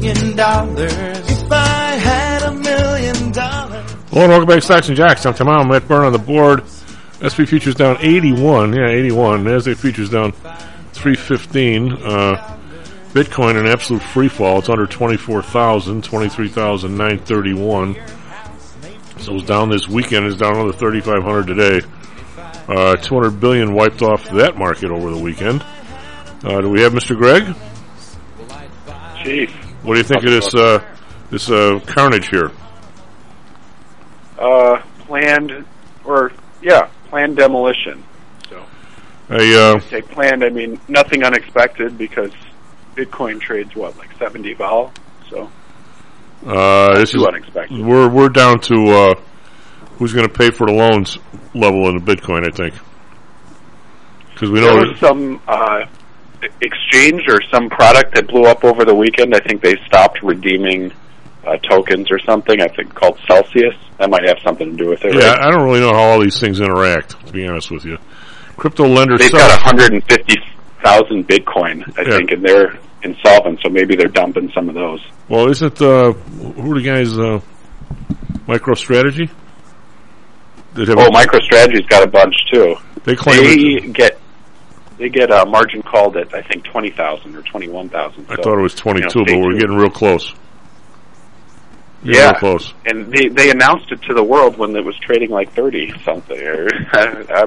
million dollars, if I had a million dollars. Hello and welcome back to Stocks and Jocks. I'm Tom Allen, Matt Byrne on the board. SP futures down 81. Yeah, 81. NASDAQ futures down 315. Uh, Bitcoin in absolute free fall. It's under 24,000, 23,931. So it's down this weekend. It's down another 3,500 today. Uh, 200 billion wiped off that market over the weekend. Uh, do we have Mr. Greg? Chief, What do you think of this, uh, this, uh, carnage here? uh, planned, or, yeah, planned demolition. So, I, uh, say planned, I mean, nothing unexpected because Bitcoin trades, what, like 70 vol? So, uh, this too is, unexpected. We're we're down to uh, who's going to pay for the loans level in the Bitcoin. I think because we There know was some, uh, exchange or some product that blew up over the weekend. I think they stopped redeeming, uh, tokens or something. I think called Celsius. That might have something to do with it, yeah, right? I don't really know how all these things interact. To be honest with you, crypto lenders They've got 150,000 Bitcoin, I Yeah. think, and they're insolvent, so maybe they're dumping some of those. Well, isn't uh, who are the guys? Uh, MicroStrategy. Oh, MicroStrategy's got a bunch too. They claim They get they get a margin called at I think twenty thousand or twenty one thousand. I thought it was twenty two, you know, but we're getting real close. Getting Yeah, real close. and they they announced it to the world when it was trading like thirty something.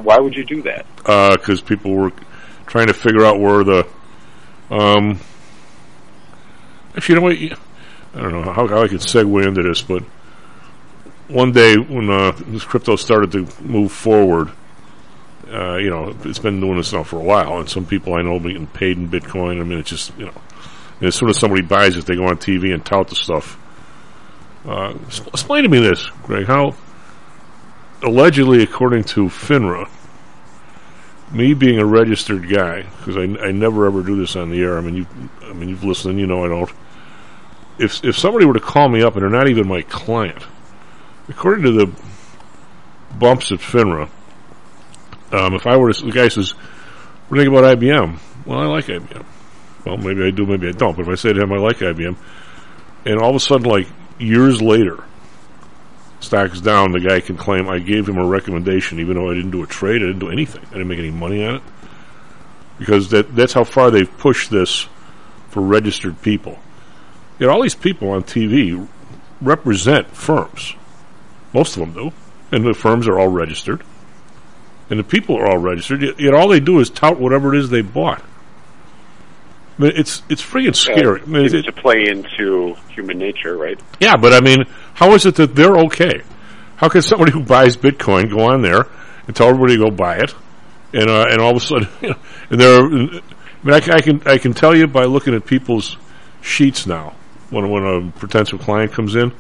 Why would you do that? because Uh, people were trying to figure out where the um actually you know what I don't know how, how I could segue into this but one day when uh, this crypto started to move forward uh, you know it's been doing this now for a while and some people I know have getting paid in Bitcoin I mean it's just you know as soon as somebody buys it they go on TV and tout the stuff uh, explain to me this Greg how allegedly according to FINRA me being a registered guy, because I, I never ever do this on the air. I mean, you, I mean, you've listened, you know I don't. If if somebody were to call me up and they're not even my client, according to the bumps at FINRA, um, if I were to, the guy says, "What do you think about IBM?" Well, I like IBM. Well, maybe I do, maybe I don't. But if I say to him, "I like IBM," and all of a sudden, like years later, stock's down, the guy can claim I gave him a recommendation, even though I didn't do a trade, I didn't do anything, I didn't make any money on it, because that that's how far they've pushed this for registered people. Yet all these people on TV represent firms, most of them do, and the firms are all registered, and the people are all registered. Yet, all they do is tout whatever it is they bought. I mean, it's it's freaking scary. I mean, it- to play into human nature, right? yeah, but I mean, how is it that they're okay? How can somebody who buys Bitcoin go on there and tell everybody to go buy it, and uh, and all of a sudden, you know, and they're, I mean, I, I can I can tell you by looking at people's sheets now when when a potential client comes in,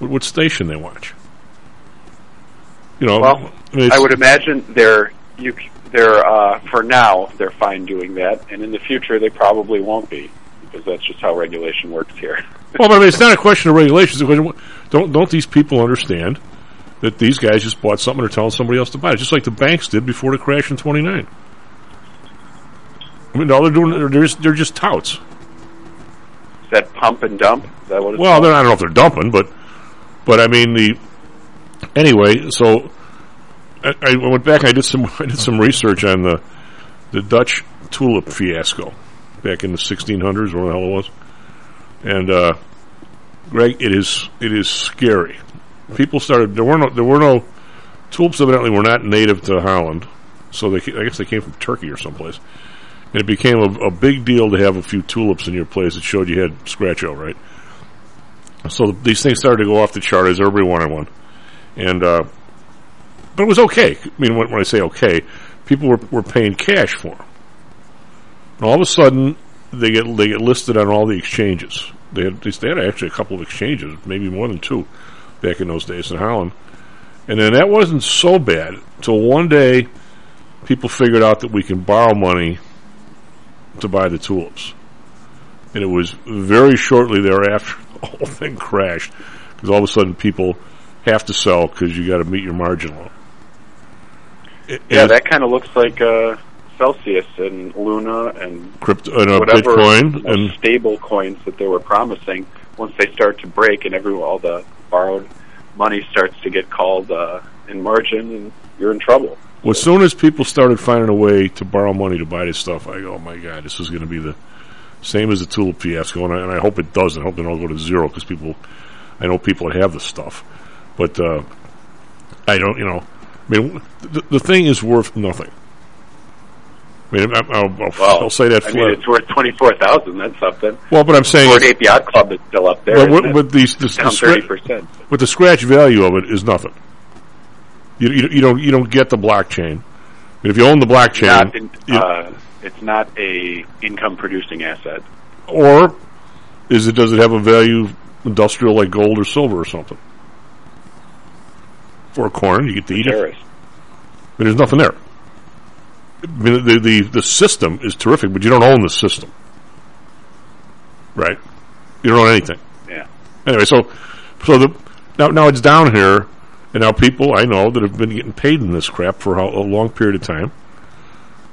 what, what station they watch. You know, Well, I, mean, I would imagine they're you they're uh, for now they're fine doing that, and in the future they probably won't be because that's just how regulation works here. Well, but I mean, it's not a question of regulations. It's a question of- Don't don't these people understand that these guys just bought something or telling somebody else to buy it, just like the banks did before the crash in '29. I mean, all they're doing they're just, they're just touts. Is that pump and dump? Is that what it's Well? I don't know if they're dumping, but but I mean the anyway. So I, I went back. I did some I did some research on the the Dutch tulip fiasco back in the 1600s, or what the hell it was, and uh, Greg, it is it is scary. People started there were no there were no tulips evidently were not native to Holland, so they I guess they came from Turkey or someplace. And it became a, a big deal to have a few tulips in your place. It showed you had scratch out, right? So these things started to go off the chart as everybody wanted one, and uh, but it was okay. I mean, when, when I say okay, people were were paying cash for them. And all of a sudden, they get they get listed on all the exchanges. They had they had actually a couple of exchanges, maybe more than two, back in those days in Holland. And then that wasn't so bad until one day, people figured out that we can borrow money to buy the tulips. And it was very shortly thereafter the whole thing crashed because all of a sudden people have to sell because you got to meet your margin loan. It- Yeah, that kind of looks like uh, Celsius and Luna and crypto and uh, whatever Bitcoin and stable coins that they were promising. Once they start to break and every all the borrowed money starts to get called uh, in margin, and you're in trouble. Well, as soon as people started finding a way to borrow money to buy this stuff, I go, oh my god, this is going to be the same as the tulip fiasco, and I, and I hope it doesn't. I hope they don't go to zero because people, I know people that have this stuff, but uh, I don't, you know, I mean, the, the thing is worth nothing. I mean, I, I'll, I'll, Well, I'll say that I flat. mean, it's worth twenty four thousand. That's something. well, but I'm saying, Ford it's, Yacht Club is still up there. but isn't with, these, the down thirty percent. but the scratch value of it is nothing. You, you, you don't you don't get the blockchain. I mean, if you own the blockchain, Not in, uh, it's not a income producing asset. Or is it does it have a value industrial like gold or silver or something? Or corn, you get to eat it. Terrorist. I mean, there's nothing there. I mean, the, the the system is terrific, but you don't own the system, right? You don't own anything. Yeah. Anyway, so so the now now it's down here, and now people I know that have been getting paid in this crap for how, a long period of time.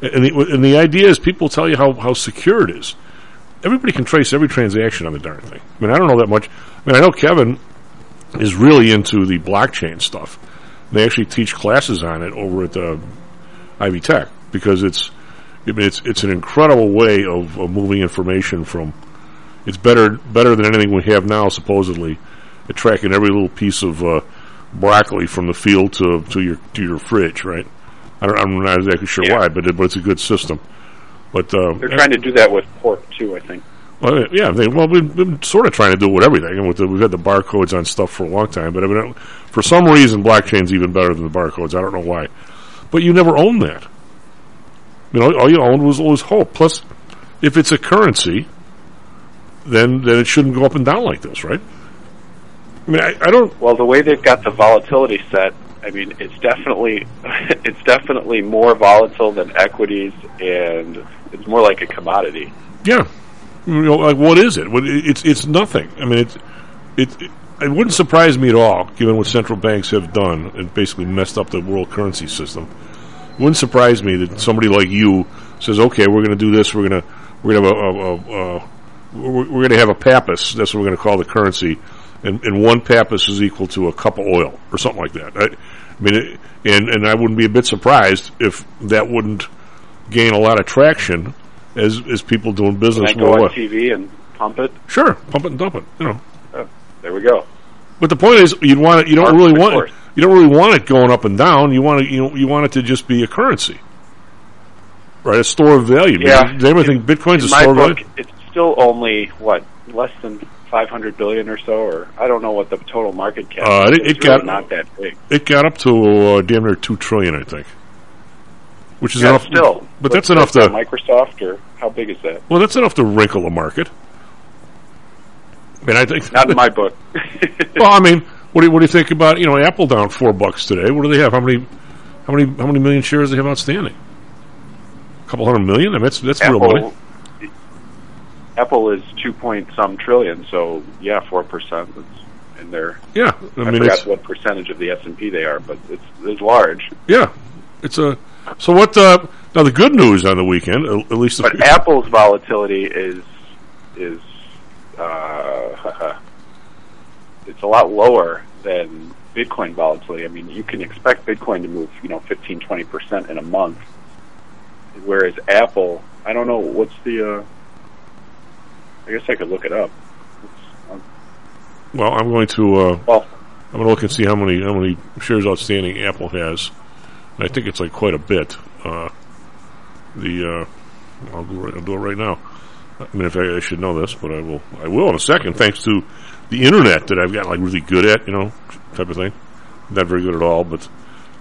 And the, and the idea is people tell you how, how secure it is. Everybody can trace every transaction on the darn thing. I mean, I don't know that much. I mean, I know Kevin is really into the blockchain stuff. They actually teach classes on it over at uh, Ivy Tech because it's I mean, it's it's an incredible way of, of moving information from. It's better better than anything we have now, supposedly, at tracking every little piece of uh, broccoli from the field to to your to your fridge, right? I don't, I'm not exactly sure Yeah. why, but it, but it's a good system. But uh, They're trying to do that with pork too. I think. Well, yeah, they, well, we've been sort of trying to do it with everything, and with the, we've had the barcodes on stuff for a long time. But evidently, for some reason, blockchain's even better than the barcodes. I don't know why, but you never owned that. You know, all you owned was was hope. Plus, if it's a currency, then then it shouldn't go up and down like this, right? I mean, I, I don't. Well, the way they've got the volatility set, I mean, it's definitely it's definitely more volatile than equities, and it's more like a commodity. Yeah, you know, like what is it? It's it's nothing. I mean, it's it, it. Wouldn't surprise me at all, given what central banks have done and basically messed up the world currency system. It wouldn't surprise me that somebody like you says, "Okay, we're going to do this. We're going to we're going to have a, a, a, a we're, going to have a papus. That's what we're going to call the currency, and, and one papus is equal to a cup of oil or something like that." I, I mean, it, and and I wouldn't be a bit surprised if that wouldn't gain a lot of traction as as people doing Can business I go on. TV and pump it? Sure, pump it and dump it. You know, There we go. but the point is, you'd want it. You don't really want course. it. You don't really want it going up and down. You want it. You know, you want it to just be a currency, right? A store of value. Yeah. Does think Bitcoin's a store of value? it's still only what less than 500 billion or so, or I don't know what the total market cap. Uh, is. it- it really got- not that big. It got up to uh, damn near two trillion, I think, which is Yeah, enough. still, but that's enough to. Microsoft, or how big is that? Well, that's enough to wrinkle the market. I mean, I think. Not in my book. well, I mean, what do you, what do you think about you know Apple down four bucks today? What do they have? How many how many how many million shares do they have outstanding? A couple hundred million. I mean, that's that's real money. Apple, Apple is two point some trillion, so yeah, four percent. And they're Yeah, I I, mean, forgot what percentage of the S and P they are, but it's it's large. yeah, it's a. So what? Uh, now the good news on the weekend, at least. But Apple's volatility is is uh, it's a lot lower than Bitcoin volatility. I mean, you can expect Bitcoin to move, you know, 15, 20 percent in a month, whereas Apple, I don't know what's the. Uh, I guess I could look it up. Um, Well, I'm going to. Uh, Well, I'm going to look and see how many how many shares outstanding Apple has. And I think it's like quite a bit. Uh, the uh, I'll, do it, I'll do it right now. I mean, if I, I should know this, but I will. I will in a second, thanks to the internet that I've gotten like really good at, you know, type of thing. Not very good at all, but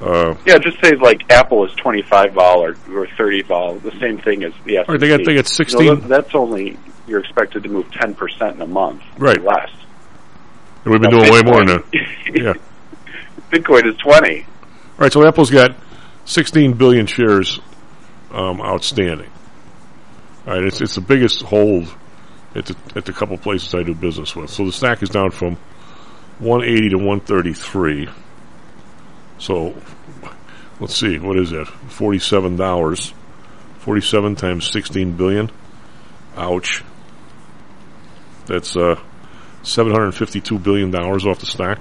uh, yeah, just say like Apple is twenty five vol or, or thirty vol, the same thing as the S. Right, they got- they got 16 that's only you're expected to move ten percent in a month, Right. Less. we've been Now, doing way more than that. Yeah. Bitcoin is twenty. Right, so Apple's got 16 billion shares um, outstanding. All right, it's it's the biggest hold at the at the couple places I do business with. So the stack is down from 180 to 133. So let's see, what is that? 47 dollars. 47 times 16 billion. Ouch. That's uh 752 billion dollars off the stack.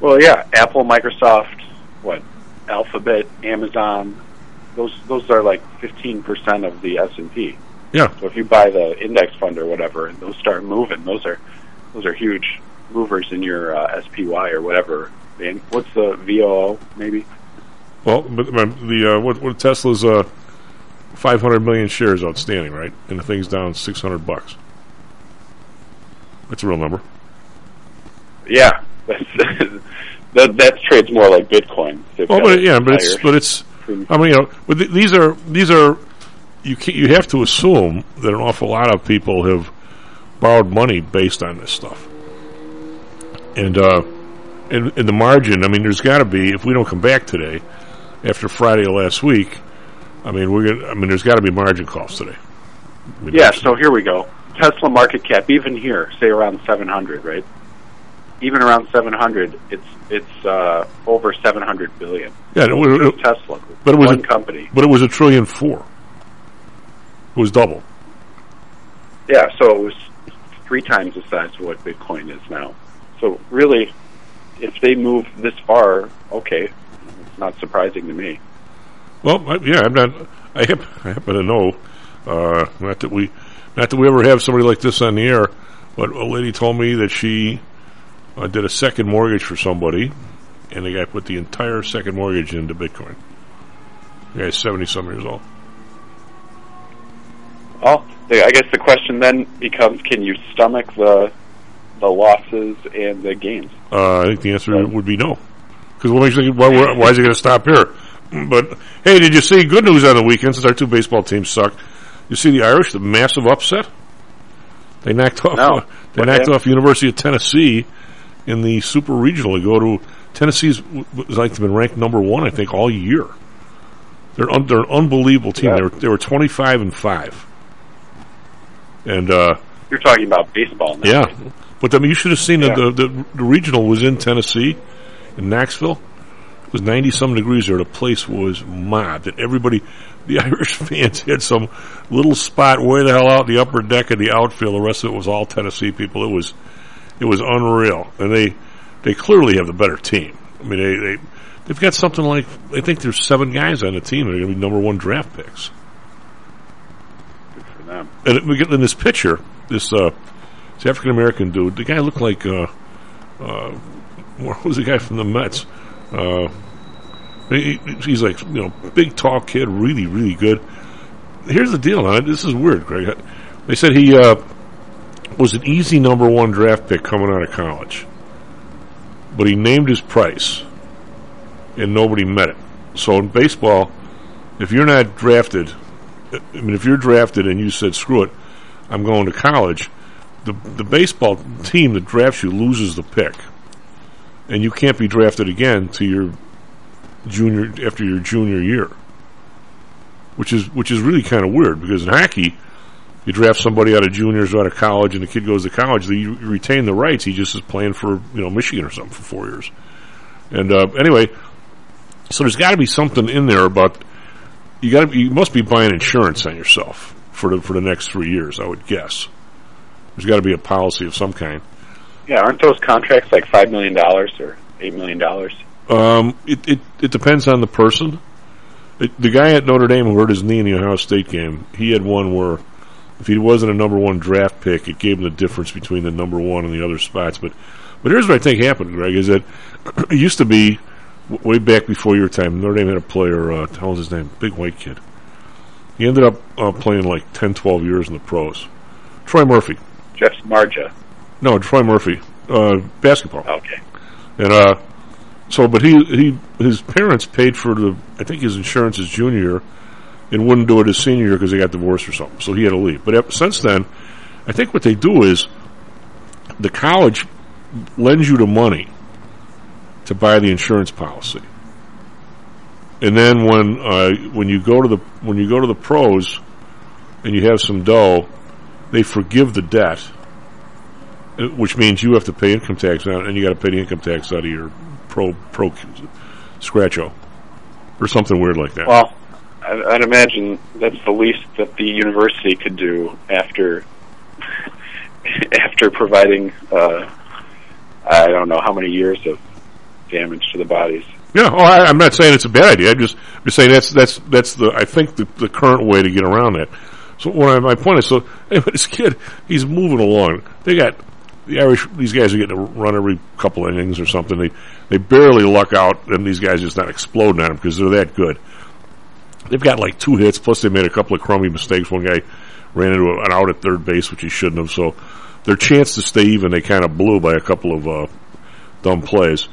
Well, yeah, Apple, Microsoft, what, Alphabet, Amazon, those those are like fifteen percent of the S and P. Yeah. So if you buy the index fund or whatever, and those start moving, those are those are huge movers in your uh, SPY or whatever. And what's the VOO maybe? Well, but but the uh, what, what Tesla's uh, 500 million shares outstanding, right? And the thing's down 600 bucks. That's a real number. Yeah, that's, that that trades more like Bitcoin. They've Well, but yeah, but it's but it's. I mean, you know, but th- these are these are you you have to assume that an awful lot of people have borrowed money based on this stuff, and uh, in, in the margin, I mean, there's got to be if we don't come back today after Friday of last week. I mean, we're gonna. I mean, there's got to be margin calls today. I mean, Yeah, so here we go. Tesla market cap, even here, say around 700, right? Even around 700, it's it's uh, over 700 billion. Yeah, it was- Just Tesla, but it was one a- company. But it was a trillion four. It was double. Yeah, so it was three times the size of what Bitcoin is now. So really, if they move this far, okay, it's not surprising to me. Well, I, yeah, I'm not. I, hap, I happen to know. Uh, not that we, not that we ever have somebody like this on the air, but a lady told me that she uh, did a second mortgage for somebody, and the guy put the entire second mortgage into Bitcoin. The guy's seventy some years old. Well, I guess the question then becomes: Can you stomach the the losses and the gains? Uh, I think the answer would be no. Because what makes you think, why, why is it going to stop here? But hey, did you see good news on the weekend? Since our two baseball teams suck, you see the Irish, the massive upset. They knocked off. No. Uh, they knocked happened? off University of Tennessee in the Super Regional. They go to Tennessee's like they've been ranked number one, I think, all year. They're un, they're an unbelievable team. Yeah. They were they were twenty five and five, and uh, You're talking about baseball now. yeah, but I mean, you should have seen Yeah. that the, the the regional was in Tennessee, in Knoxville. It was ninety some degrees there. The place was mobbed, and everybody, the Irish fans had some little spot way the hell out in the upper deck of the outfield. The rest of it was all Tennessee people. It was, it was unreal, and they they clearly have the better team. I mean, they they they've got something like I think there's seven guys on the team that are going to be number one draft picks. Good for them. And we get in this picture, this uh, this African American dude. The guy looked like uh, uh, what was the guy from the Mets? Uh, he, he's like you know big tall kid, really really good. Here's the deal on it. This is weird, Greg. They said he uh, was an easy number one draft pick coming out of college, but he named his price, and nobody met it. So in baseball, if you're not drafted I mean, if you're drafted and you said, "Screw it, I'm going to college," the the baseball team that drafts you loses the pick, and you can't be drafted again to your junior after your junior year, which is which is really kind of weird because in hockey, you draft somebody out of juniors or out of college, and the kid goes to college, they you retain the rights. He just is playing for you know Michigan or something for four years, and uh, anyway, so there's got to be something in there about you got to you must be buying insurance on yourself for the for the next three years. I would guess there's got to be a policy of some kind. Yeah, aren't those contracts like five million dollars or eight million dollars? Um, it, it it depends on the person. It, the guy at Notre Dame who hurt his knee in the Ohio State game, he had one where if he wasn't a number one draft pick, it gave him the difference between the number one and the other spots. But but here's what I think happened, Greg, is that it used to be way back before your time. Notre Dame had a player. Uh, what was his name? Big white kid. He ended up uh, playing like 10, 12 years in the pros. Troy Murphy. Jeff Marja. No, Troy Murphy. Uh, basketball. Okay. And uh, so, but he he his parents paid for the I think his insurance his junior year, and wouldn't do it his senior year because they got divorced or something. So he had to leave. But since then, I think what they do is the college lends you the money to buy the insurance policy, and then when uh, when you go to the when you go to the pros and you have some dough, they forgive the debt uh, which means you have to pay income tax it, and you got to pay the income tax out of your pro pro scratcho or something weird like that. Well, I'd imagine that's the least that the university could do after after providing uh, I don't know how many years of damage to the bodies. yeah, oh, I, I'm not saying it's a bad idea. I'm just I'm just saying that's that's that's the I think the, the current way to get around that. So what I, my point is, so anyway, this kid he's moving along. They got the Irish. These guys are getting to run every couple innings or something. They they barely luck out, and these guys just not exploding at them because they're that good. They've got like two hits, plus they made a couple of crummy mistakes. One guy ran into an out at third base, which he shouldn't have. So their chance to stay even, they kind of blew by a couple of uh, dumb plays.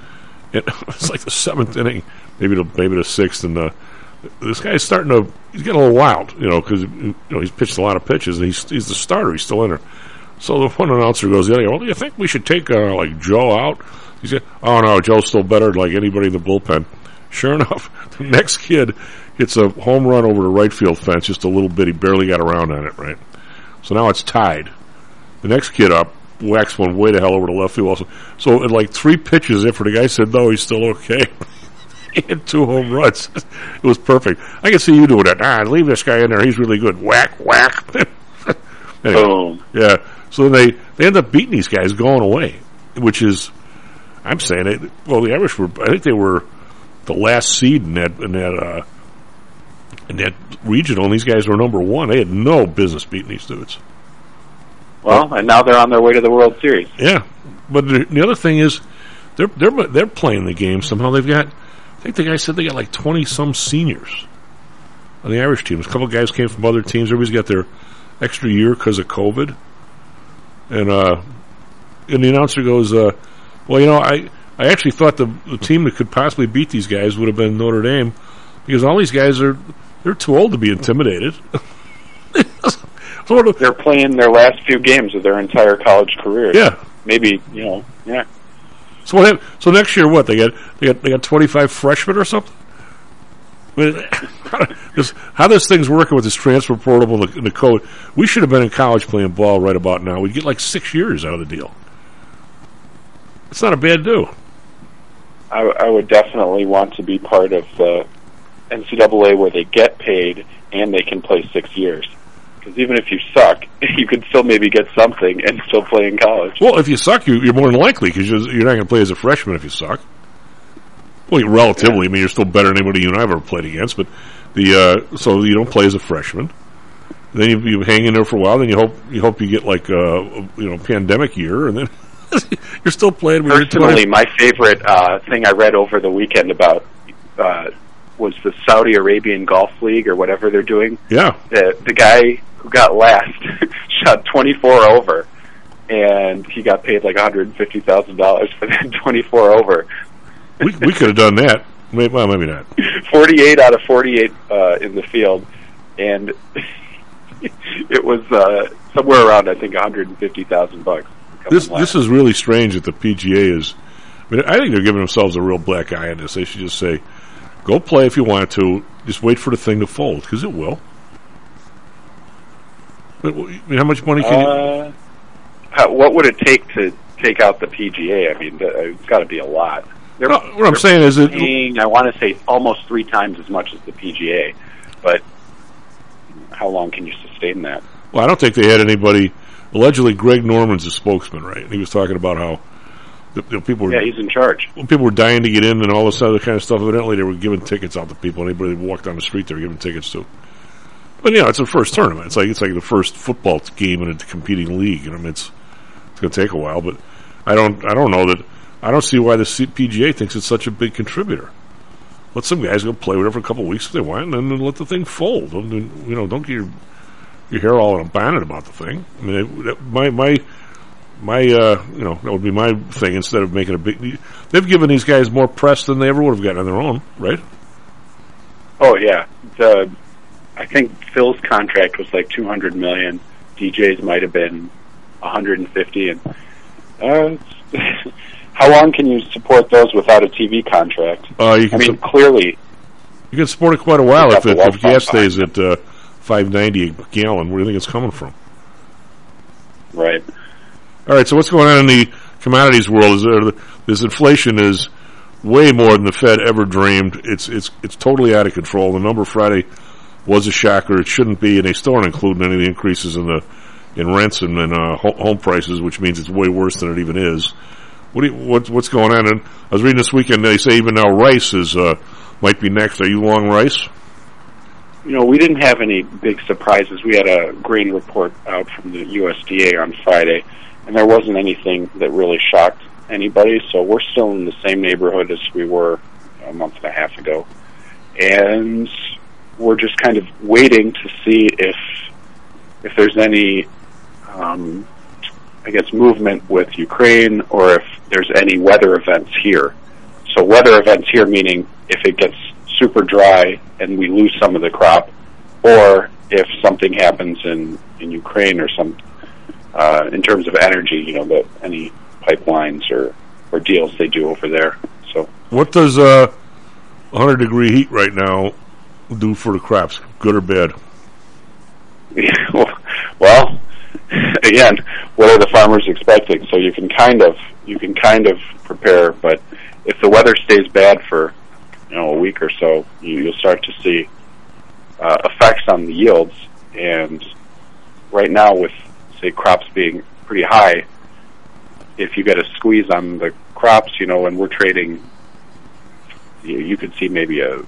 And it's like the seventh inning, maybe the maybe the sixth, and uh, this guy's starting to he's getting a little wild, you know, because you know he's pitched a lot of pitches, and he's he's the starter. He's still in there. So the one announcer goes, "Yeah, well, do you think we should take uh, like Joe out?" He said, "Oh no, Joe's still better than like anybody in the bullpen." Sure enough, the next kid hits a home run over the right field fence, just a little bit. He barely got around on it, right? So now it's tied. The next kid up whacks one way the hell over the left field. Also, so in like three pitches after the guy said no, he's still okay. he had two home runs. it was perfect. I can see you doing that. Ah, leave this guy in there. He's really good. Whack, whack. Anyway. Boom. Yeah. So then they they end up beating these guys going away, which is, I'm saying it. Well, the Irish were. I think they were the last seed in that in that uh, in that regional. And these guys were number one. They had no business beating these dudes. Well, and now they're on their way to the World Series. Yeah. But the, the other thing is, they're they're they're playing the game somehow. They've got. I think the guy said they got like twenty some seniors on the Irish team. A couple of guys came from other teams. Everybody's got their extra year because of COVID. And uh, and the announcer goes, uh, "Well, you know, I I actually thought the the team that could possibly beat these guys would have been Notre Dame because all these guys are they're too old to be intimidated." so what, They're playing their last few games of their entire college career. yeah. Maybe, you know, yeah. So what? So next year, what they got? They got they got twenty five freshmen or something. I mean, how, does things working with this transfer portal and the, the code? We should have been in college playing ball right about now. We'd get like six years out of the deal. It's not a bad do. I, I would definitely want to be part of the NCAA where they get paid and they can play six years. Because even if you suck, you could still maybe get something and still play in college. Well, if you suck, you, you're more than likely because you're, you're not going to play as a freshman if you suck. Well, relatively, I mean, you're still better than anybody you and I've ever played against. But the uh, so you don't play as a freshman. Then you, you hang in there for a while. Then you hope you hope you get like uh, a you know pandemic year, and then you're still playing. Personally, my favorite uh, thing I read over the weekend about uh, was the Saudi Arabian Golf League or whatever they're doing. yeah, The the guy who got last shot 24 over, and he got paid like 150 thousand dollars for that 24 over. we we could have done that. Maybe, well, maybe not. 48 out of 48 uh, in the field, and it was uh, somewhere around I think 150,000 bucks. This this is really strange that the PGA is. I mean, I think they're giving themselves a real black eye on this. They should just say, "Go play if you want to. Just wait for the thing to fold because it will." But I mean, how much money can you? Uh, how, what would it take to take out the PGA? I mean, it's got to be a lot. They're, No, what I'm saying is it, paying, I want to say almost three times as much as the PGA, but how long can you sustain that? well, I don't think they had anybody. Allegedly, Greg Norman's a spokesman, right? And he was talking about how the, the people were Yeah, he's in charge. when people were dying to get in and all this other kind of stuff. Evidently, they were giving tickets out to people. Anybody that walked down the street, they were giving tickets to. But you know, it's the first tournament. It's like it's like the first football game in a competing league. You know, I mean, it's it's going to take a while, but I don't I don't know that I don't see why the PGA thinks it's such a big contributor. Let some guys go play for a couple of weeks if they want, and then let the thing fold. Don't, you know, don't get your your hair all abandoned about the thing. I mean, it, my my my uh, you know that would be my thing instead of making a big. They've given these guys more press than they ever would have gotten on their own, right? Oh yeah, the I think Phil's contract was like 200 million. DJ's might have been 150, and uh, how long can you support those without a TV contract? Uh, you I can mean, sup- clearly, you can support it quite a while if it, if gas stays at uh, 590 a gallon. Where do you think it's coming from? right? All right, so what's going on in the commodities world is there, this inflation is way more than the Fed ever dreamed. It's it's it's totally out of control. The number Friday was a shocker. It shouldn't be, and they still aren't including any of the increases in the in rents and, and uh, home prices, which means it's way worse than it even is. What you, what, what's going on? And I was reading this weekend. They say even now rice is uh, might be next. Are you long rice? You know, we didn't have any big surprises. We had a grain report out from the USDA on Friday, and there wasn't anything that really shocked anybody. So we're still in the same neighborhood as we were a month and a half ago, and we're just kind of waiting to see if if there's any, um, I guess, movement with Ukraine or if there's any weather events here. So weather events here meaning if it gets super dry and we lose some of the crop, or if something happens in in Ukraine or some uh, in terms of energy, you know, that any pipelines or or deals they do over there. So What does uh, 100 degree heat right now do for the crops? Good or bad? well, again, what are the farmers expecting? So you can kind of you can kind of prepare, but if the weather stays bad for you know a week or so, you, you'll start to see uh, effects on the yields. And right now, with say crops being pretty high, if you get a squeeze on the crops, you know, and we're trading, you, you could see maybe a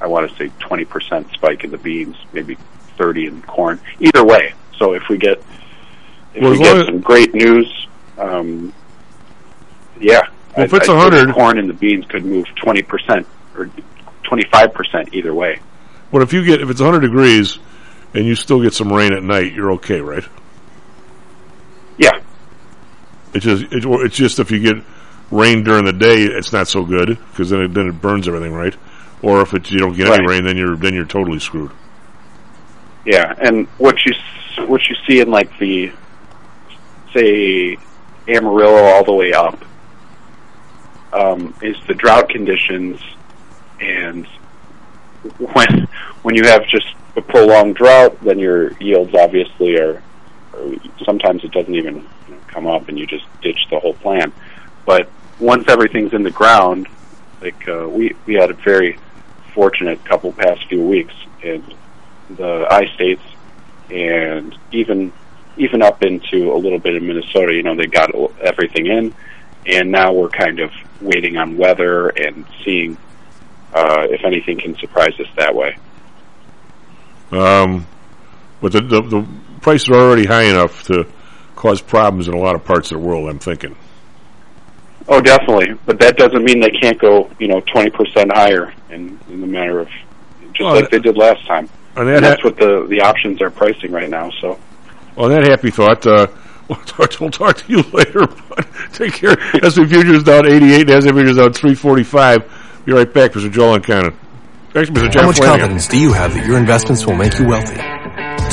I want to say 20% spike in the beans, maybe 30 in corn. Either way. So if we get if Well, we get some great news, um, yeah. Well, if I- it's I think 100 the corn and the beans could move 20% or 25% either way. But if you get if it's 100 degrees and you still get some rain at night, you're okay, right? Yeah. It's just it, or it's just if you get rain during the day, it's not so good because then it then it burns everything, right? Or if it's you don't get any rain, then you're then you're totally screwed. Yeah, and what you what you see in like the say Amarillo all the way up um, is the drought conditions, and when when you have just a prolonged drought, then your yields obviously are. Sometimes it doesn't even come up, and you just ditch the whole plan. But once everything's in the ground, like uh, we we had a very fortunate couple past few weeks in the I states, and even even up into a little bit of Minnesota. You know, they got everything in, and now we're kind of waiting on weather and seeing uh, if anything can surprise us that way. Um, but the, the the prices are already high enough to cause problems in a lot of parts of the world. I'm thinking. Oh, definitely, but that doesn't mean they can't go, you know, twenty percent higher in in the matter of just Well, like they did last time. On that And that's ha- what the the options are pricing right now. So. On that happy thought, uh, we'll, talk, we'll talk to you later. But take care. S&P futures down 88. NASDAQ futures down 345. Be right back, Mr. Joel and Cannon. Thanks, Mr. How Jeff much Flanagan. confidence do you have that your investments will make you wealthy?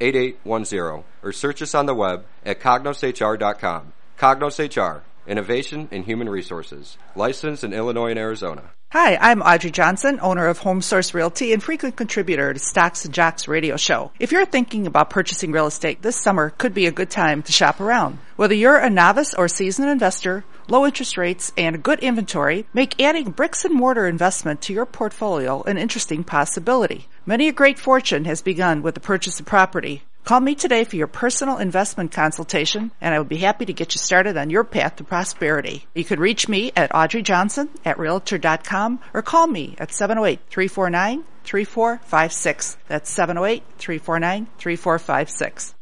630-401-8810 or search us on the web at cognoshr.com. Cognos HR, Innovation in Human Resources, licensed in Illinois and Arizona. Hi, I'm Audrey Johnson, owner of Home Source Realty and frequent contributor to Stocks and Jocks radio show. If you're thinking about purchasing real estate this summer could be a good time to shop around. Whether you're a novice or seasoned investor, low interest rates and good inventory make adding bricks and mortar investment to your portfolio an interesting possibility. Many a great fortune has begun with the purchase of property. Call me today for your personal investment consultation, and I would be happy to get you started on your path to prosperity. You can reach me at Audrey Johnson at Realtor.com or call me at 708-349-3456. That's 708-349-3456.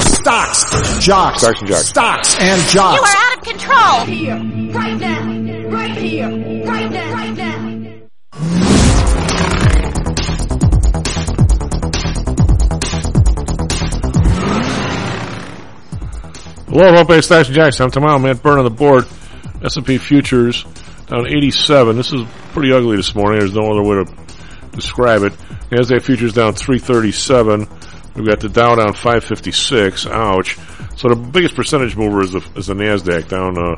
Stocks, jocks, Stocks and jocks. stocks and You are out of control. Here, right now, right here, right now, right now. Hello, Hope Stocks and Jocks. I'm Tom Allen, Matt Burn on the board. S&P futures down 87. This is pretty ugly this morning. There's no other way to describe it. Nasdaq futures down 337. We've got the Dow down 556. Ouch. So the biggest percentage mover is the, is the Nasdaq down uh,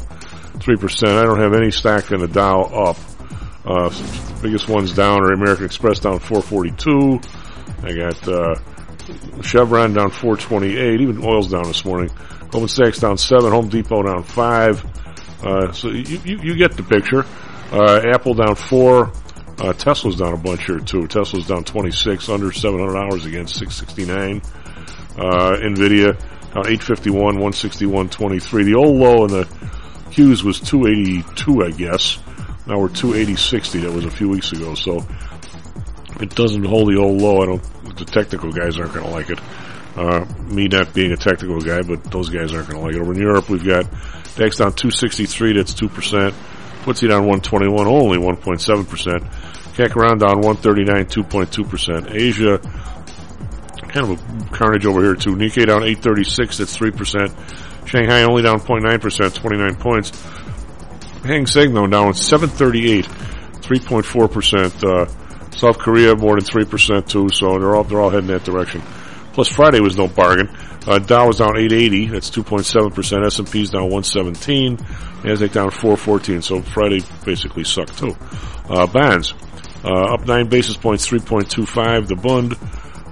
3%. I don't have any stock in the Dow up. Uh, biggest ones down are American Express down 442. I got uh, Chevron down 428. Even oil's down this morning. Goldman Sachs down seven. Home Depot down five. Uh, so you, you, you get the picture. Uh, Apple down four. Uh, Tesla's down a bunch here too. Tesla's down 26, under 700 hours against 669. Uh, Nvidia down 851, 161, 23. The old low in the Qs was 282, I guess. Now we're 280.60. That was a few weeks ago. So it doesn't hold the old low, I don't. The technical guys aren't going to like it. Uh, me not being a technical guy, but those guys aren't going to like it. Over in Europe, we've got DAX down 263, that's 2%. FTSE down 121, only 1.7%. CAC around down 139, 2.2%. Asia, kind of a carnage over here too. Nikkei down 836, that's 3%. Shanghai only down 0.9%, 29 points. Hang Seng though down 738, 3.4%. Uh, South Korea more than 3% too, so they're all, they're all heading that direction. Plus Friday was no bargain. Uh, Dow was down 880. That's 2.7%. S&P's down 117. Nasdaq down 414. So Friday basically sucked too. Uh, bonds, uh, up 9 basis points, 3.25. The Bund,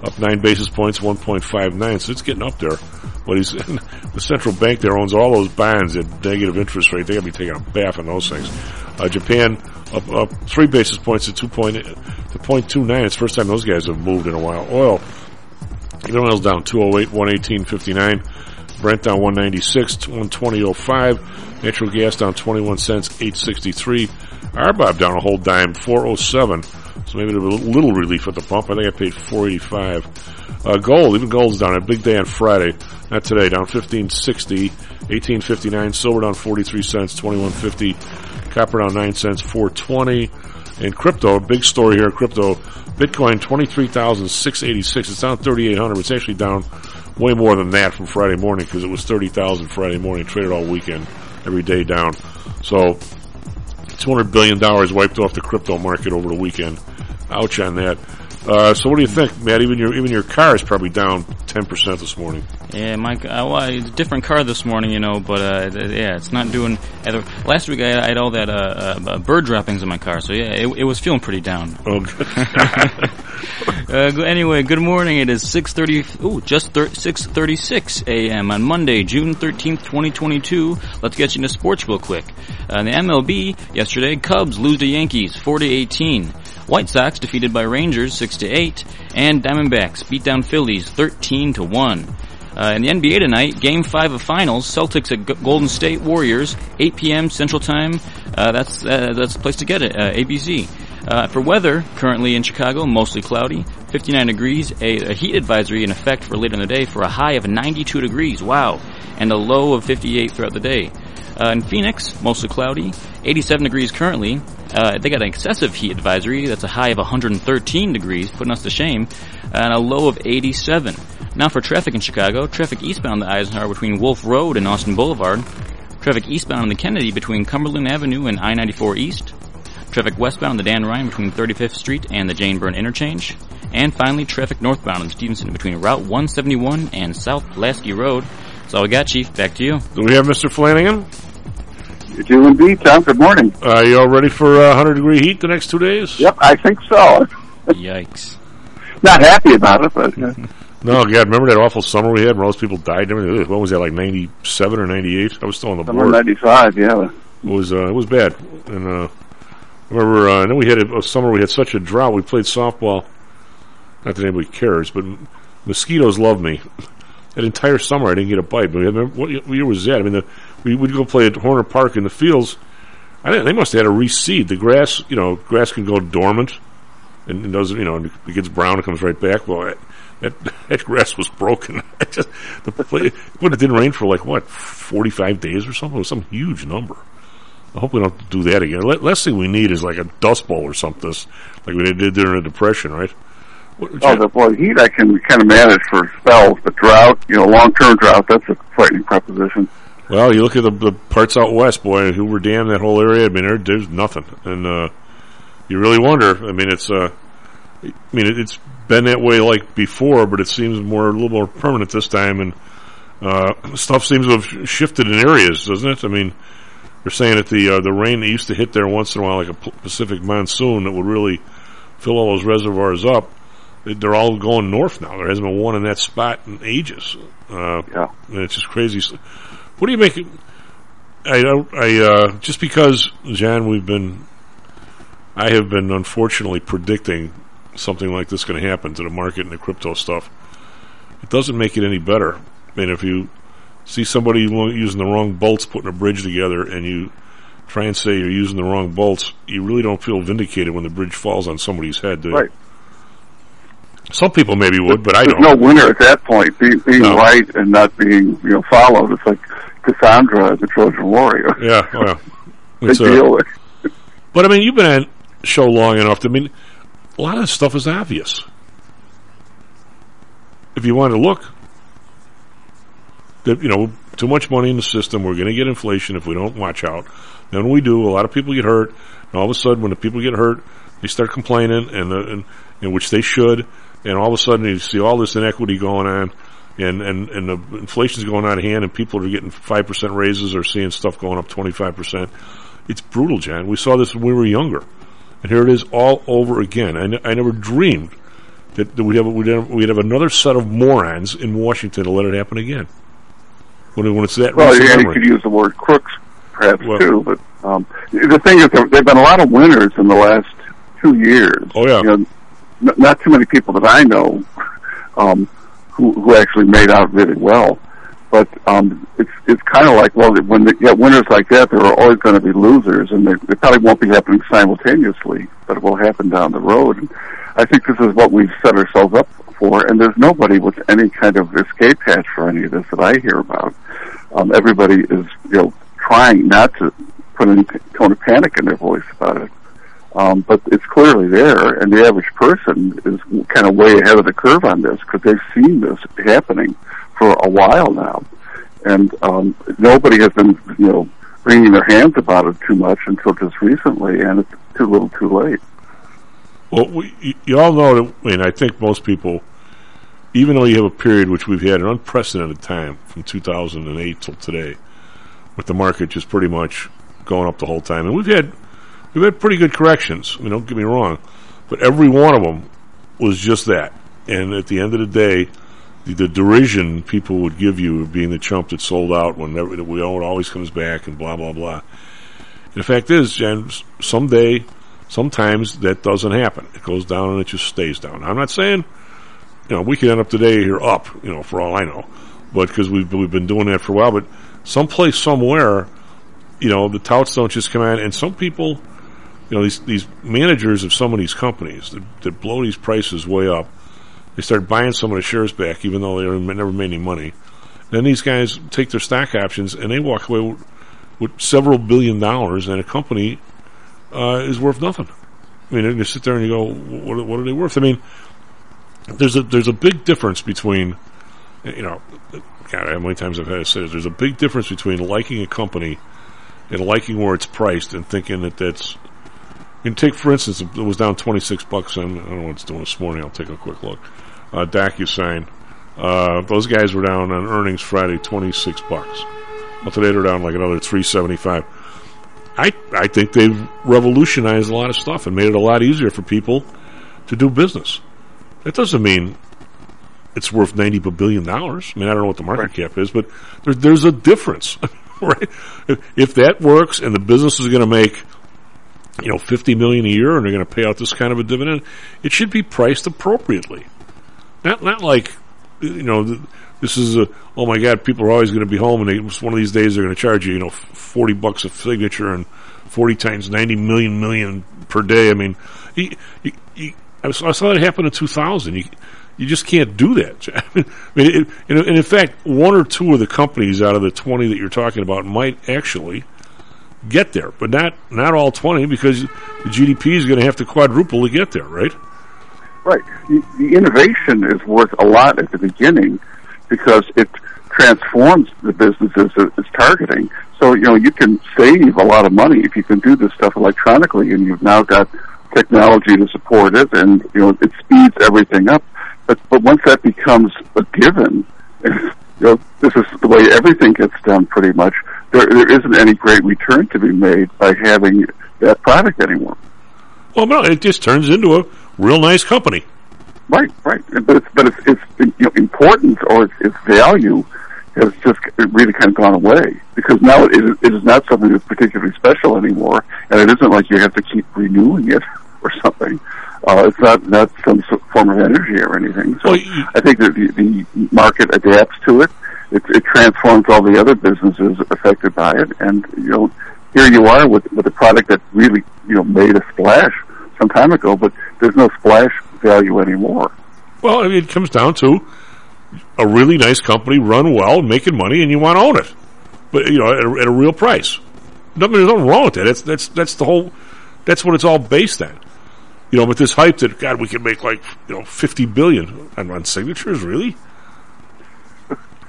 up 9 basis points, 1.59. So it's getting up there. But he's, the central bank there owns all those bonds at negative interest rate. They gotta be taking a bath on those things. Uh, Japan, up, up 3 basis points to 2 point, to 0.29. It's the first time those guys have moved in a while. Oil, Oil's down 208, 118.59. Brent down 196, 120.05. Natural gas down 21 cents, 863. RBOB down a whole dime, 407. So maybe a little relief at the pump. I think I paid 485. Uh, gold, even gold's down. A big day on Friday. Not today, down 1560, 1859. Silver down 43 cents, 2150. Copper down 9 cents, 420. And crypto, big story here, crypto. Bitcoin 23,686. It's down 3,800. It's actually down way more than that from Friday morning because it was 30,000 Friday morning. Traded all weekend, every day down. So, $200 billion wiped off the crypto market over the weekend. Ouch on that. Uh, so what do you think, Matt? Even your even your car is probably down ten percent this morning. Yeah, my uh, well, it's a different car this morning, you know, but uh, th- yeah, it's not doing. Either. Last week I, I had all that uh, uh, bird droppings in my car, so yeah, it, it was feeling pretty down. Oh, uh, anyway, good morning. It is six thirty. Ooh, just thir- six thirty six a.m. on Monday, June thirteenth, twenty twenty two. Let's get you into sports real quick. Uh, in the MLB yesterday, Cubs lose to Yankees four to eighteen. White Sox defeated by Rangers six to eight, and Diamondbacks beat down Phillies thirteen to one. Uh, in the NBA tonight, Game Five of Finals, Celtics at G- Golden State Warriors, 8 p.m. Central Time. Uh, that's uh, that's the place to get it. Uh, ABC. Uh, for weather, currently in Chicago, mostly cloudy, 59 degrees. A, a heat advisory in effect for later in the day for a high of 92 degrees. Wow, and a low of 58 throughout the day. Uh, in Phoenix, mostly cloudy, 87 degrees currently. Uh, they got an excessive heat advisory. That's a high of 113 degrees, putting us to shame, and a low of 87. Now for traffic in Chicago, traffic eastbound on the Eisenhower between Wolf Road and Austin Boulevard, traffic eastbound on the Kennedy between Cumberland Avenue and I-94 East, traffic westbound on the Dan Ryan between 35th Street and the Jane Byrne Interchange, and finally traffic northbound on Stevenson between Route 171 and South Pulaski Road. That's all we got, Chief. Back to you. Do we have Mr. Flanagan? You do indeed, Tom. Good morning. Are you all ready for uh, 100 degree heat the next two days? Yep, I think so. Yikes. Not happy about it, but uh, No, God, remember that awful summer we had where all those people died? and everything? What was that, like 97 or 98? I was still on the summer board. '95. Yeah, It was uh, it was bad. And uh, I remember, uh, then we had a, a summer we had such a drought. We played softball. Not that anybody cares, but mosquitoes love me. That entire summer I didn't get a bite. But I remember, what year was that? I mean, the, we would go play at Horner Park in the fields. I didn't, they must have had a reseed. The grass, you know, grass can go dormant and it doesn't, you know, and it gets brown and comes right back. Well, that that, that grass was broken. It just the play, but it didn't rain for like what forty five days or something. It was some huge number. I hope we don't to do that again. La- Last thing we need is like a dust bowl or something, like we did during the depression, right? What- oh, the boy, heat I can kind of manage for spells, but drought, you know, long-term drought, that's a frightening proposition. Well, you look at the, the parts out west, boy, Hoover Dam, that whole area. I mean, there, there's nothing, and uh, you really wonder. I mean, it's uh, I mean, it, it's been that way like before, but it seems more a little more permanent this time, and uh, stuff seems to have shifted in areas, doesn't it? I mean, they're saying that the uh, the rain that used to hit there once in a while, like a Pacific monsoon, that would really fill all those reservoirs up. they- They're all going north now. There hasn't been one in that spot in ages. Uh, yeah, and it's just crazy. What do you make? It, I don't. I uh, just because Jan, we've been. I have been unfortunately predicting something like this going to happen to the market and the crypto stuff. It doesn't make it any better. I mean, if you see somebody using the wrong bolts putting a bridge together, and you try and say you're using the wrong bolts, you really don't feel vindicated when the bridge falls on somebody's head, do you? Right. Some people maybe would, but I don't. There's no winner at that point. Being, being No. right and not being, you know, followed. It's like Cassandra, the Trojan warrior. Yeah, well, it's, uh, deal. But I mean, you've been on show long enough. I mean, a lot of this stuff is obvious. If you want to look, that you know, too much money in the system, we're going to get inflation if we don't watch out. Then when we do, a lot of people get hurt, and all of a sudden, when the people get hurt, they start complaining, and the, and, and which they should, and all of a sudden you see all this inequity going on, and and and the inflation's going out of hand, and people are getting five percent raises or seeing stuff going up twenty five percent. It's brutal, John. We saw this when we were younger, and here it is all over again. I, n- I never dreamed that, that we'd have we'd have, we'd have another set of morons in Washington to let it happen again. When, when it's that Well, yeah, you could use the word crooks perhaps Well- too, but um, the thing is, there, there've been a lot of winners in the last two years. Oh yeah, you know, n- not too many people that I know um, who who actually made out really well. But um, it's it's kind of like well, when they get winners like that, there are always going to be losers, and they, they probably won't be happening simultaneously, but it will happen down the road. And I think this is what we've set ourselves up for, and there's nobody with any kind of escape hatch for any of this that I hear about. Um, everybody is you know trying not to put any tone of panic in their voice about it. Um, but it's clearly there, and the average person is kind of way ahead of the curve on this because they've seen this happening for a while now, and um, nobody has been, you know, wringing their hands about it too much until just recently, and it's too little, too late. Well, we, you, all know. I I think most people, even though you have a period which we've had an unprecedented time from 2008 till today, with the market just pretty much going up the whole time, and we've had we've had pretty good corrections. I mean, don't get me wrong, but every one of them was just that. And at the end of the day, the, the derision people would give you of being the chump that sold out when never, we always comes back and blah blah blah. And the fact is, Jen, someday, sometimes that doesn't happen. It goes down and it just stays down. I'm not saying, you know, we could end up today here up, you know, for all I know, but because we've we've been doing that for a while. But someplace somewhere, you know, the touts don't just come out, and some people, you know, these these managers of some of these companies that, that blow these prices way up, they start buying some of the shares back, even though they never made any money. Then these guys take their stock options and they walk away with, with several billion dollars, and a company uh, is worth nothing. I mean, you sit there and you go, what, what are they worth? I mean, there's a there's a big difference between, you know, God, how many times I've had to say this. There's a big difference between liking a company and liking where it's priced and thinking that that's. You can take, for instance, it was down 26 bucks, and I don't know what it's doing this morning. I'll take a quick look. Uh, DocuSign. Uh, those guys were down on earnings Friday 26 bucks. Well, today they're down like another 375. I I think they've revolutionized a lot of stuff and made it a lot easier for people to do business. That doesn't mean it's worth ninety billion dollars. I mean, I don't know what the market cap is, but there, there's a difference, right? If, if that works and the business is going to make you know fifty million a year and they're going to pay out this kind of a dividend, it should be priced appropriately. Not not like you know. This is a oh my god! People are always going to be home, and they, one of these days they're going to charge you, you know, forty bucks a signature and forty times ninety million million per day. I mean, I saw I saw that happen in two thousand. You you just can't do that. I mean, it, and, in fact, one or two of the companies out of the twenty that you're talking about might actually get there, but not not all twenty because the GDP is going to have to quadruple to get there, right? Right. The, innovation is worth a lot at the beginning because it transforms the businesses it's targeting. So, you know, you can save a lot of money if you can do this stuff electronically and you've now got technology to support it and, you know, it speeds everything up. But, but once that becomes a given, you know, this is the way everything gets done pretty much, there, there isn't any great return to be made by having that product anymore. Well, no, it just turns into a real nice company. Right, right. But it's but it's, it's you know, importance or its, its value has just really kind of gone away because now it is, it is not something that's particularly special anymore, and it isn't like you have to keep renewing it or something. Uh, it's not not some form of energy or anything. So I think that the, the market adapts to it. It, it transforms all the other businesses affected by it, and you know here you are with with a product that really you know made a splash some time ago, but there's no splash value anymore. Well, I mean, it comes down to a really nice company, run well, making money, and you want to own it, but you know, at a, at a real price. Nothing, there's nothing wrong with that. That's that's that's the whole. That's what it's all based on. You know, but this hype that God, we can make like you know fifty billion on, on signatures, really.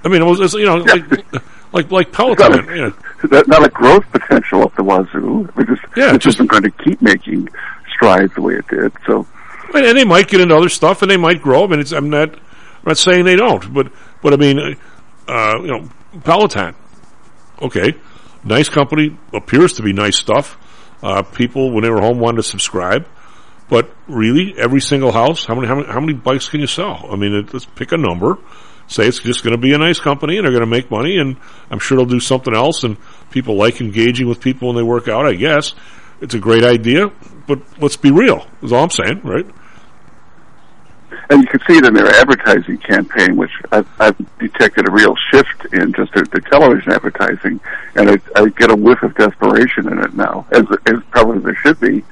I mean, it was you know like like like Peloton. Not a, you know. not- not a growth potential up the wazoo. It just, Yeah, it just isn't going to keep making strides the way it did. So, And, they might get into other stuff, and they might grow. I mean, it's, I'm not, I'm not saying they don't, but, but I mean, uh, you know, Peloton, okay, nice company, appears to be nice stuff. Uh, people when they were home wanted to subscribe, but really, every single house, how many, how many, how many bikes can you sell? I mean, it, let's pick a number. Say it's just going to be a nice company, and they're going to make money, and I'm sure they'll do something else. And people like engaging with people when they work out. I guess it's a great idea, but let's be real. Is all I'm saying, right? and you can see it in their advertising campaign, which I've, I've detected a real shift in just their, their television advertising, and I, I get a whiff of desperation in it now, as, as probably there should be,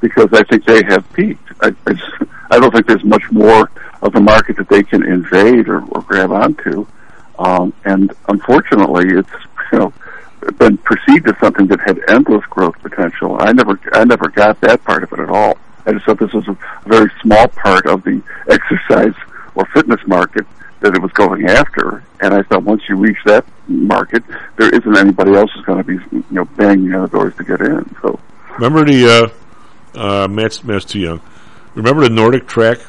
because I think they have peaked. I, I, just, I don't think there's much more of the market that they can invade or, or grab onto, um, and unfortunately, it's you know been perceived as something that had endless growth potential. I never, I never got that part of it at all. I just thought this was a very small part of the exercise or fitness market that it was going after. And I thought once you reach that market, there isn't anybody else who's going to be, you know, banging on the doors to get in. So, Remember the uh, uh, Matt's, Matt's too young. Remember the NordicTrack?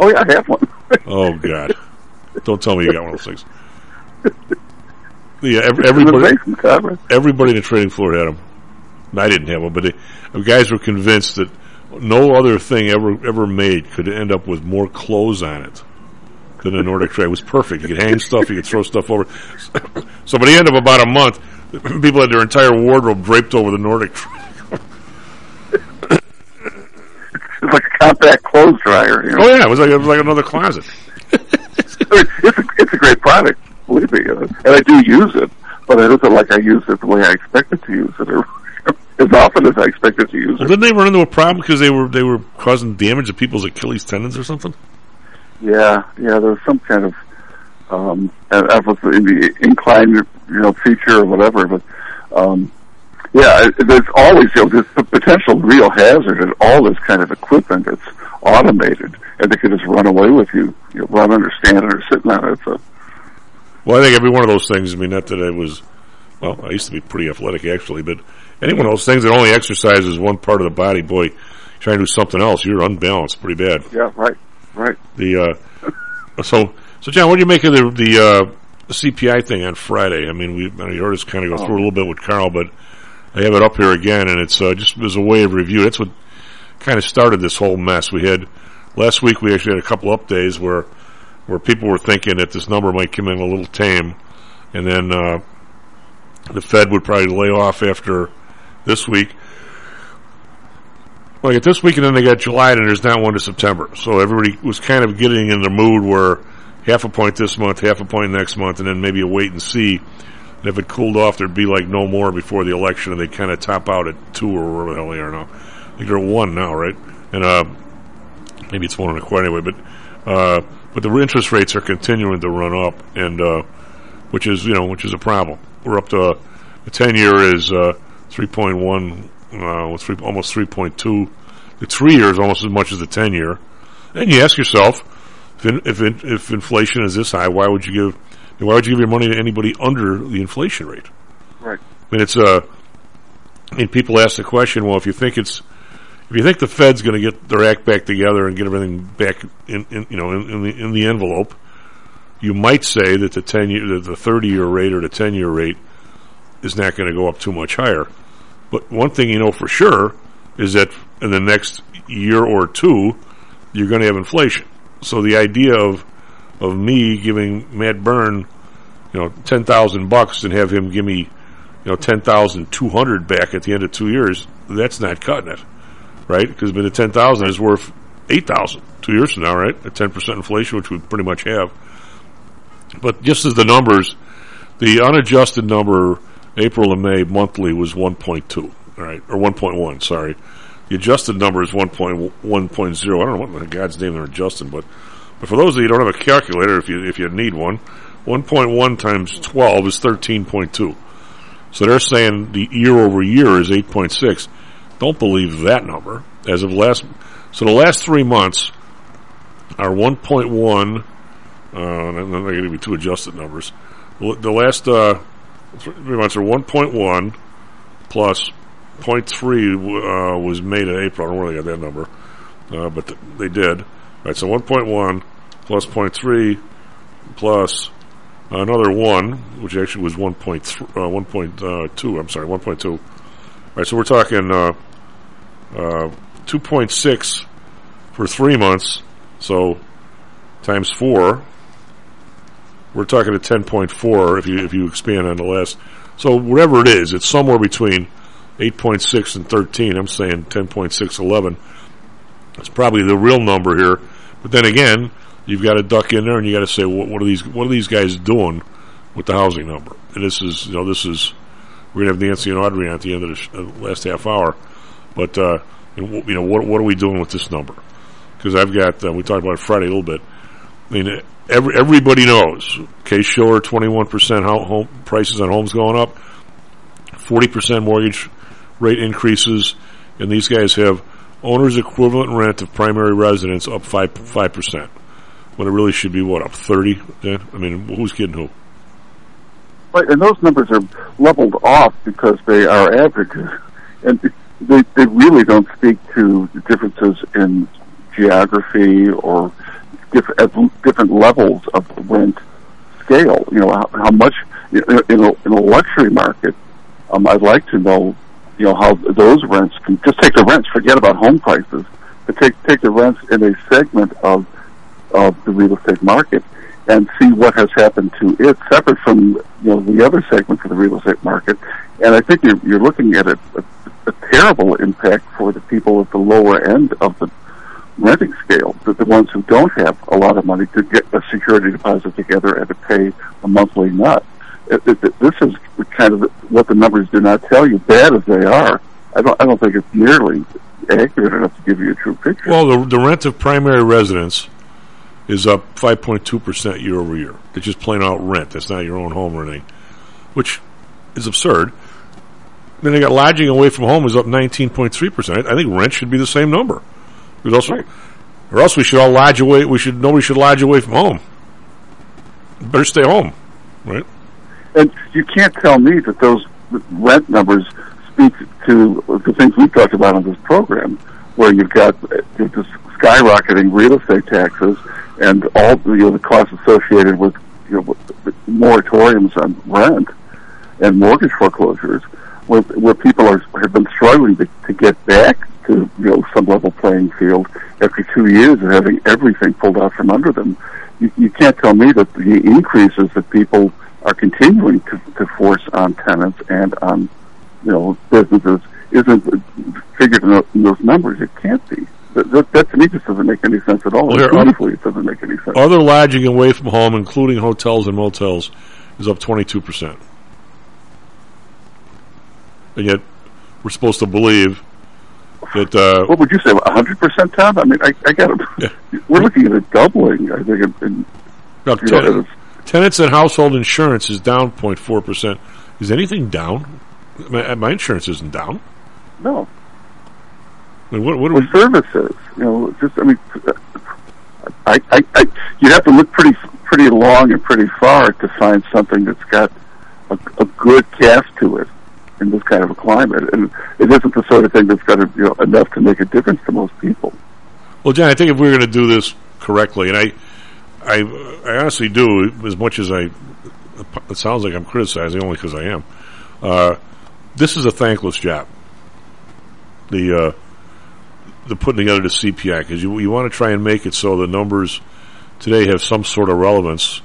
Oh yeah, I have one. Oh God! Don't tell me you got one of those things. Yeah, every, everybody, everybody in the trading floor had them. I didn't have one, but they, the guys were convinced that no other thing ever ever made could end up with more clothes on it than the NordicTrack. It was perfect. You could hang stuff, you could throw stuff over. So by the end of about a month, people had their entire wardrobe draped over the NordicTrack. It's like a compact clothes dryer. You know? Oh yeah, it was like it was like another closet. It's a, it's a great product, believe me, uh, and I do use it, but it isn't like I use it the way I expected to use it, or as often as I expected to use Well, it. didn't they run into a problem because they were they were causing damage to people's Achilles tendons or something? Yeah, yeah, there was some kind of um, was in the incline, you know, feature or whatever, but um, yeah, there's always you know, there's the potential real hazard in all this kind of equipment that's automated, and they could just run away with you, you know, run under standing or sitting on it. So Well, I think every one of those things. I mean, not that I was. Well, I used to be pretty athletic actually, but any one of those things that only exercises one part of the body, boy, trying to do something else, you're unbalanced pretty bad. yeah, right, right. The uh, so so John, what do you make of the the, uh, CPI thing on Friday? I mean, we I mean, you heard us kind of go through a little bit with Carl, but I have it up here again, and it's uh, just as a way of review. That's what kind of started this whole mess. We had last week. We actually had a couple up days where where people were thinking that this number might come in a little tame, and then uh, the Fed would probably lay off after this week. Well, get this week, and then they got July, and there's not one to September. So everybody was kind of getting in the mood where half a point this month, half a point next month, and then maybe a wait and see. And if it cooled off, there'd be like no more before the election, and they'd kind of top out at two or wherever the hell they are now. I think they're at one now, right? And uh, maybe it's one and a quarter anyway. But uh, but the interest rates are continuing to run up, and uh, which is you know which is a problem. We're up to the ten year is uh, three point one, uh, three, almost three point two. The three year is almost as much as the ten year. And you ask yourself, if in, if in, if inflation is this high, why would you give why would you give your money to anybody under the inflation rate? Right. I mean, it's uh, I mean, people ask the question, well, if you think it's, if you think the Fed's going to get their act back together and get everything back in, in you know, in, in the in the envelope, you might say that the ten year, the thirty year rate or the ten year rate is not going to go up too much higher. But one thing you know for sure is that in the next year or two, you're going to have inflation. So the idea of of me giving Matt Byrne, you know, ten thousand bucks and have him give me, you know, ten thousand two hundred back at the end of two years, that's not cutting it, right? Because the ten thousand is worth eight thousand two years from now, right? At ten percent inflation, which we pretty much have. But just as the numbers, the unadjusted number April and May monthly was one point two, right, or one point one. Sorry, the adjusted number is one point one point zero. I don't know what in God's name they're adjusting, but but for those of you who don't have a calculator, if you if you need one, one point one times twelve is thirteen point two. So they're saying the year over year is eight point six. Don't believe that number. As of last, so the last three months are one point one. Uh, and then they're going to be two adjusted numbers. The last uh, three months are one point one plus 0.3 uh, was made in April. I don't know where they got that number, uh, but th- they did. Right, so 1.1 plus 0.3 plus another 1, which actually was 1.3, uh, 1.2, I'm sorry, 1.2. Right, so we're talking uh, uh, 2.6 for three months, so times 4. We're talking at 10.4 if you if you expand on the last. So whatever it is, it's somewhere between 8.6 and 13. I'm saying 10.6, 11. It's probably the real number here. But then again, you've got to duck in there and you got to say, what, what are these, what are these guys doing with the housing number? And this is, you know, this is, we're going to have Nancy and Audrey at the end of the sh- uh, last half hour. But, uh, you know, what, what are we doing with this number? Because I've got, uh, we talked about it Friday a little bit. I mean, every, everybody knows. Case-Shiller, 21% ho- home prices on homes going up, 40% mortgage rate increases, and these guys have owner's equivalent rent of primary residence up 5, 5%. When it really should be, what, up 30? Yeah? I mean, who's kidding who? Right, and those numbers are leveled off because they are averages, and they they really don't speak to the differences in geography or different at different levels of the rent scale. You know how, how much in in a, in a luxury market. Um, I'd like to know, you know, how those rents can just take the rents. Forget about home prices, but take take the rents in a segment of of the real estate market and see what has happened to it, separate from you know the other segments of the real estate market. And I think you're, you're looking at a, a, a terrible impact for the people at the lower end of the renting scale, the, the ones who don't have a lot of money to get a security deposit together and to pay a monthly nut. It, it, this is kind of what the numbers do not tell you, bad as they are. I don't, I don't think it's nearly accurate enough to give you a true picture. Well, the, the rent of primary residence is up 5.2% year over year. It's just plain out rent. That's not your own home or anything, which is absurd. Then they got lodging away from home is up 19.3%. I think rent should be the same number. Because also, right. Or else we should all lodge away, we should, nobody should lodge away from home. Better stay home, right? And you can't tell me that those rent numbers speak to the things we talked about on this program, where you've got uh, this skyrocketing real estate taxes and all the, you know, the costs associated with you know moratoriums on rent and mortgage foreclosures, where, where people are have been struggling to, to get back to you know some level playing field after two years of having everything pulled out from under them. You, you can't tell me that the increases that people are continuing to, to force on tenants and on you know businesses isn't figured in, in those numbers. It can't be. That, that, that, to me just doesn't make any sense at all. Well, Honestly, it doesn't make any sense. Other lodging away from home, including hotels and motels, is up 22%. And yet, we're supposed to believe that. Uh, what would you say, 100%, Tom? I mean, I, I got yeah. We're looking at a doubling, I think. In, in, no, ten, know, tenants and household insurance is down 0.4%. Is anything down? My, my insurance isn't down. No. I mean, what, what well, services, you know, just I mean, I, I, I, you have to look pretty, pretty long and pretty far to find something that's got a, a good cast to it in this kind of a climate, and it isn't the sort of thing that's got to, you know, enough to make a difference to most people. Well, John, I think if we we're going to do this correctly, and I, I, I honestly do, as much as I, it sounds like I'm criticizing only because I am. Uh, this is a thankless job. The uh, the putting together the CPI because you you want to try and make it so the numbers today have some sort of relevance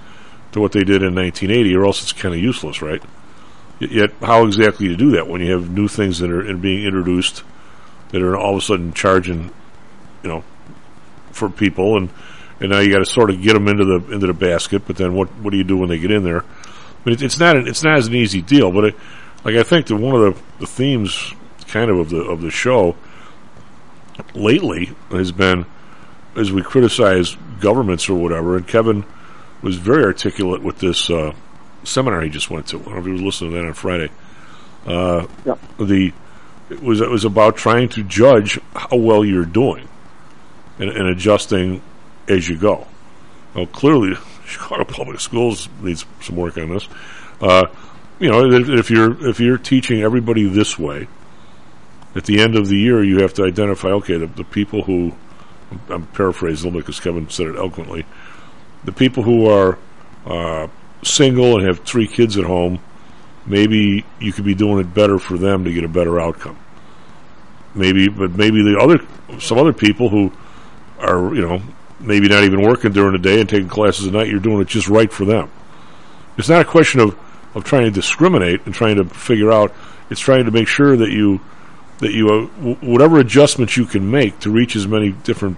to what they did in 1980, or else it's kind of useless, right? Yet, how exactly to do that when you have new things that are being introduced that are all of a sudden charging, you know, for people, and and now you got to sort of get them into the into the basket. But then what what do you do when they get in there? But it, it's not an, it's not as an easy deal. But it, like I think that one of the, the themes, kind of of the of the show lately has been as we criticize governments or whatever, and Kevin was very articulate with this uh, seminar he just went to. I don't know if he was listening to that on Friday. Uh, yep. The it was it was about trying to judge how well you're doing and, and adjusting as you go. Well, clearly, Chicago Public Schools needs some work on this. Uh, you know, if, if you're if you're teaching everybody this way, at the end of the year, you have to identify, okay, the, the people who, I'm paraphrasing a little bit because Kevin said it eloquently, the people who are uh, single and have three kids at home, maybe you could be doing it better for them to get a better outcome. Maybe, but maybe the other, some other people who are, you know, maybe not even working during the day and taking classes at night, you're doing it just right for them. It's not a question of, of trying to discriminate and trying to figure out, it's trying to make sure that you that you uh, w- whatever adjustments you can make to reach as many different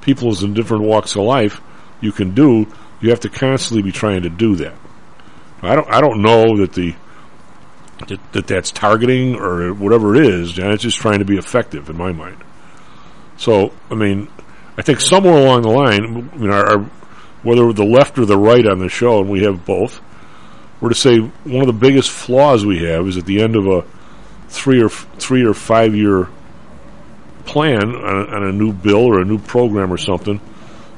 people as in different walks of life you can do. You have to constantly be trying to do that. I don't. I don't know that the that, that that's targeting or whatever it is. And it's just trying to be effective in my mind. So I mean, I think somewhere along the line, our, our, whether the left or the right on the show, and we have both, we're to say one of the biggest flaws we have is at the end of a three or three or five year plan on a, on a, new bill or a new program or something,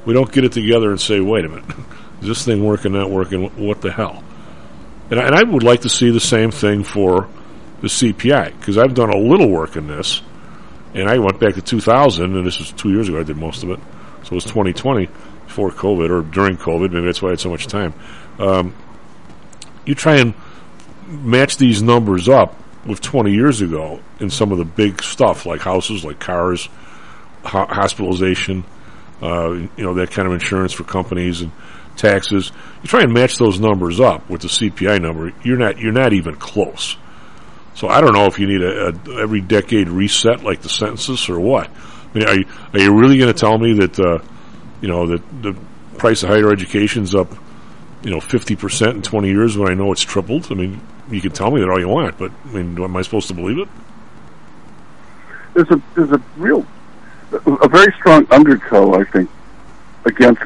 we don't get it together and say, "Wait a minute, is this thing working? Not working? What the hell?" And I, and I would like to see the same thing for the CPI because I've done a little work in this, And I went back to 2000, and this was two years ago. I did most of it, so it was 2020 before COVID or during COVID. Maybe that's why I had so much time. Um, you try and match these numbers up with 20 years ago in some of the big stuff like houses, like cars, ho- hospitalization, uh, you know, that kind of insurance for companies and taxes. You try and match those numbers up with the CPI number. You're not, you're not even close. So I don't know if you need a, a every decade reset like the census or what. I mean, are you, are you really going to tell me that, uh, you know, that the price of higher education's up, you know, 50% in 20 years when I know it's tripled? I mean, you can tell me that all you want, but I mean, am I supposed to believe it? There's a there's a real a very strong undertow, I think, against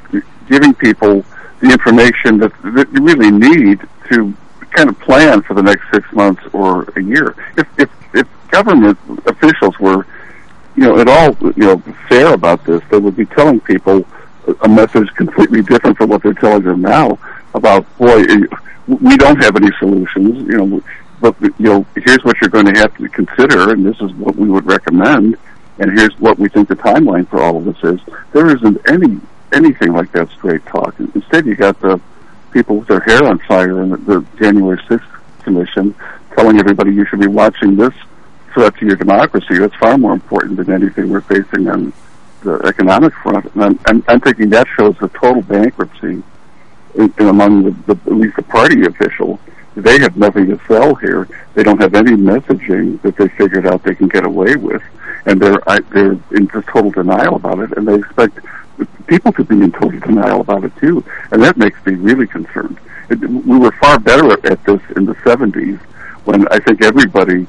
giving people the information that, that you really need to kind of plan for the next six months or a year. If if if government officials were, you know, at all, you know, fair about this, they would be telling people a message completely different from what they're telling them now about, boy, eh, we don't have any solutions, you know, but you know, here's what you're going to have to consider, and this is what we would recommend, and here's what we think the timeline for all of this is. There isn't any anything like that straight talk. Instead, you got the people with their hair on fire in the, the January 6th commission telling everybody you should be watching this threat to your democracy. That's far more important than anything we're facing on the economic front. And I'm, I'm, I'm thinking that shows the total bankruptcy in, in among the, the, at least the party officials. They have nothing to sell here. They don't have any messaging that they figured out they can get away with, and they're I, they're in just total denial about it. And they expect people could be in total denial about it too, and that makes me really concerned. It, we were far better at this in the '70s when I think everybody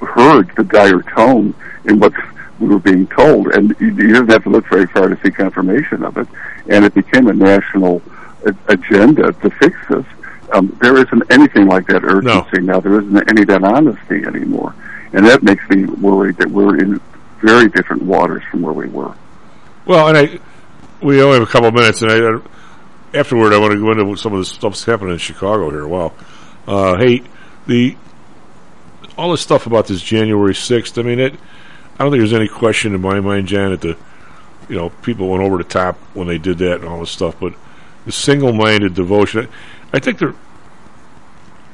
heard the dire tone in what we were being told, and you, you didn't have to look very far to see confirmation of it. And it became a national a- agenda to fix this. Um, there isn't anything like that urgency now. There isn't any that honesty anymore, and that makes me worried that we're in very different waters from where we were. Well, and I, we only have a couple of minutes, and I, afterward, I want to go into some of the stuff that's happening in Chicago here. Wow, uh, hey, the all this stuff about this January sixth. I mean, it. I don't think there's any question in my mind, Jan, that the, you know, people went over the top when they did that and all this stuff. But the single-minded devotion, I think they're.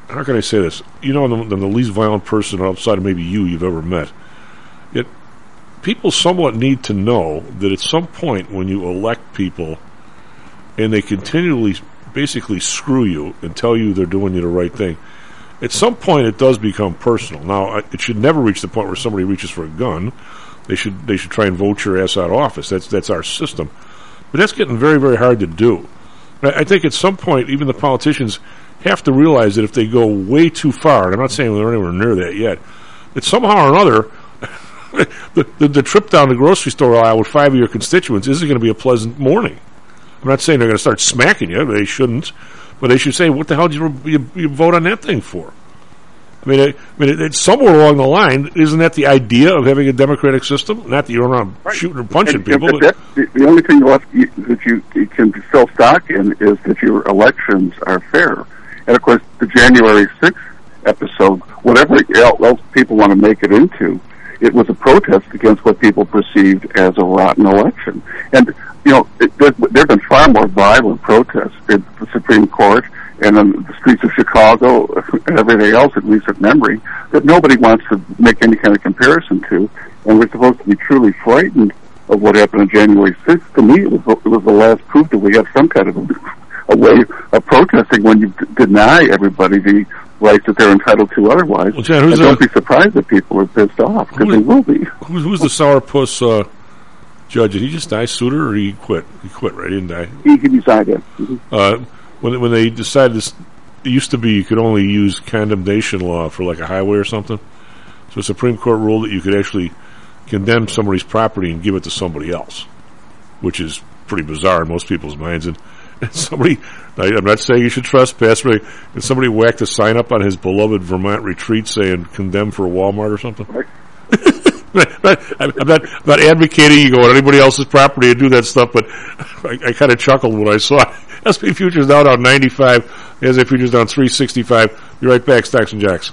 How can I say this? You know, I'm the, I'm the least violent person outside of maybe you you've ever met. Yet, people somewhat need to know that at some point when you elect people, and they continually, basically screw you and tell you they're doing you the right thing. At some point, it does become personal. Now, it should never reach the point where somebody reaches for a gun. They should they should try and vote your ass out of office. That's that's our system, but that's getting very very hard to do. I think at some point, even the politicians have to realize that if they go way too far, and I'm not saying they're anywhere near that yet, that somehow or another, the, the, the trip down the grocery store aisle with five of your constituents isn't going to be a pleasant morning. I'm not saying they're going to start smacking you; they shouldn't, but they should say, "What the hell did you, you, you vote on that thing for?" I mean, it, I mean, it, it's somewhere along the line. Isn't that the idea of having a democratic system? Not that you're around right. shooting and punching and, people. That, the, the only thing left you, that you, you can still stock in is that your elections are fair. And of course, the January 6th episode, whatever else people want to make it into, it was a protest against what people perceived as a rotten election. And, you know, it, there, there have been far more violent protests in the Supreme Court and on the streets of Chicago and everything else in recent memory that nobody wants to make any kind of comparison to. And we're supposed to be truly frightened of what happened on January 6th. To me, it was, it was the last proof that we have some kind of a, a way of protesting when you d- deny everybody the rights that they're entitled to otherwise. Well, Jan, who's and don't the- be surprised that people are pissed off, because they will be. Who's, who's the sourpuss uh, judge? Did he just die, Souter, or he quit? He quit, right? He didn't die. He can decide it. Mhm. Uh, when when they decided this, it used to be you could only use condemnation law for like a highway or something. So the Supreme Court ruled that you could actually condemn somebody's property and give it to somebody else, which is pretty bizarre in most people's minds. And somebody, I, I'm not saying you should trespass, but somebody whacked a sign up on his beloved Vermont retreat saying "condemned for Walmart" or something. I'm not, I'm not advocating you go on anybody else's property and do that stuff, but I, I kind of chuckled when I saw it. SP futures down 95, as futures down 365. Be right back, Stocks and Jocks.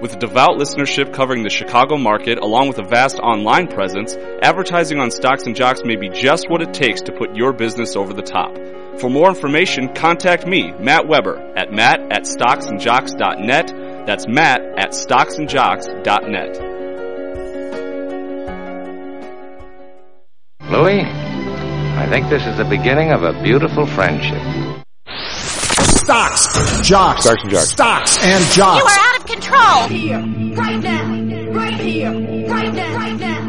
With devout listenership covering the Chicago market along with a vast online presence, advertising on Stocks and Jocks may be just what it takes to put your business over the top. For more information, contact me, Matt Weber, at matt at stocksandjocks.net. That's matt at stocksandjocks.net. Louis, I think this is the beginning of a beautiful friendship. Stocks, jocks, Stocks and jocks. stocks and You are out of control. Here, right now, right here, right now, right now.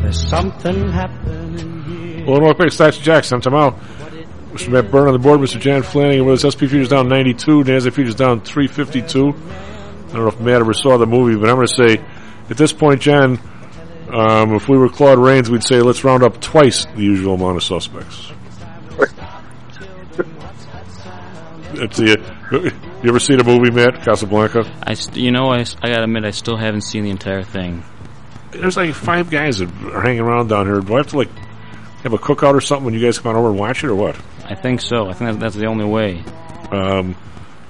There's something happening here. Well, North Bay Stocks and Jocks. I'm Tom Allen. Mr. Matt Byrne on the board. Mr. Jan Flanagan with us. SP Futures down 92. NASDAQ Futures down 352. I don't know if Matt ever saw the movie, but I'm going to say, at this point, Jan, um, if we were Claude Rains, we'd say let's round up twice the usual amount of suspects. It's the, you ever seen a movie, Matt, Casablanca? I, st- you know, I, I gotta admit, I still haven't seen the entire thing. There's like five guys that are hanging around down here. Do I have to like have a cookout or something when you guys come on over and watch it, or what? I think so. I think that- that's the only way. Um,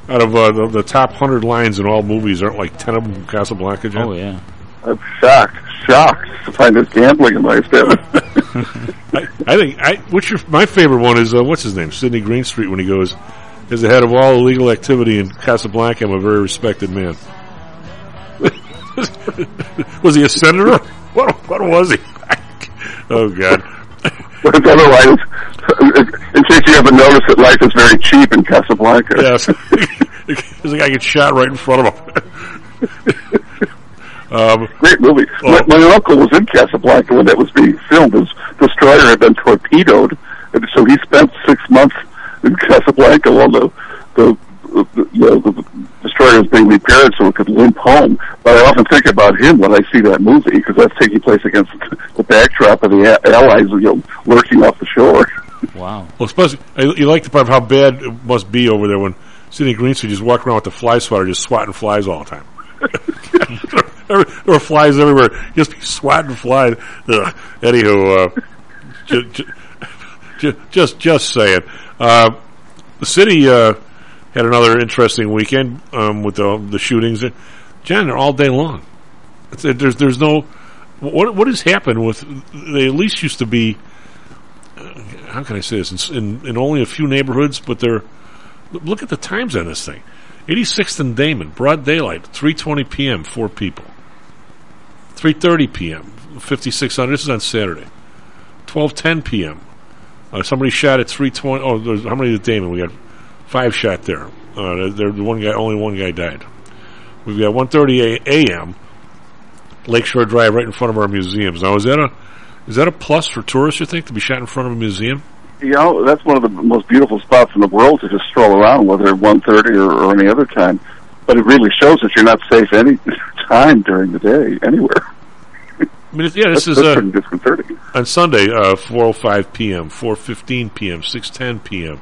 out of uh, the, the top hundred lines in all movies, aren't like ten of them from Casablanca? Jen? Oh yeah. I'm shocked, shocked to find this gambling in my family. I, I think I. What's your my favorite one is uh, what's his name? Sidney Greenstreet when he goes, as the head of all illegal activity in Casablanca, I'm a very respected man. was he a senator? What what was he? oh God. But otherwise, in case you haven't noticed that life is very cheap in Casablanca. Yes. There's a guy gets shot right in front of him. um, Great movie. My, my uncle was in Casablanca when that was being filmed. His destroyer had been torpedoed, and so he spent six months in Casablanca while the the the, you know, the destroyer was being repaired so it could limp home. But I often think about him when I see that movie because that's taking place against the backdrop of the A- Allies, you know, lurking off the shore. Wow. Well, especially you like the part of how bad it must be over there when Sidney Greenstreet just walking around with the fly swatter, just swatting flies all the time. there, were flies everywhere. Just be swatting flies. Ugh. Anywho, uh, just, just, just just saying. Uh, the city uh, had another interesting weekend um, with the, the shootings. Jen, they're all day long. It's, there's there's no what what has happened with they at least used to be how can I say this in, in, in only a few neighborhoods, but they're look at the times on this thing. 86th and Damen, broad daylight, 3:20 p.m., four people. 3:30 p.m., 5600. This is on Saturday. 12:10 p.m. Uh, somebody shot at 3:20. Oh, there's, how many did Damen? We got five shot there. Uh, there, the one guy, only one guy died. We've got 1:30 a.m. Lakeshore Drive, right in front of our museums. Now, is that a is that a plus for tourists? You think to be shot in front of a museum? you know, that's one of the most beautiful spots in the world to just stroll around, whether at one thirty or, or any other time. But it really shows that you're not safe any time during the day anywhere. I mean, yeah, this That's- is that's uh, on Sunday, uh, 4:05 p.m., 4:15 p.m., 6:10 p.m.,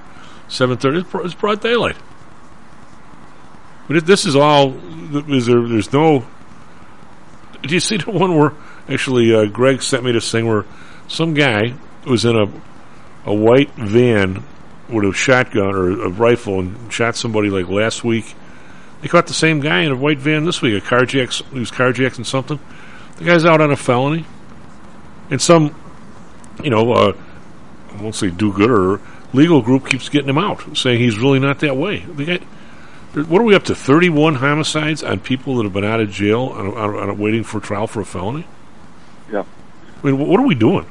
7:30. It's, it's broad daylight. But this is all. Is there? There's no. do you see the one where actually uh, Greg sent me this thing where some guy was in a a white van with a shotgun or a rifle and shot somebody like last week. They caught the same guy in a white van this week. A carjacks. He was carjacking something. The guy's out on a felony. And some, you know, uh, I won't say do-gooder, legal group keeps getting him out, saying he's really not that way. Guy, what are we up to? 31 homicides on people that have been out of jail and are, are waiting for trial for a felony? Yeah. I mean, what are we doing?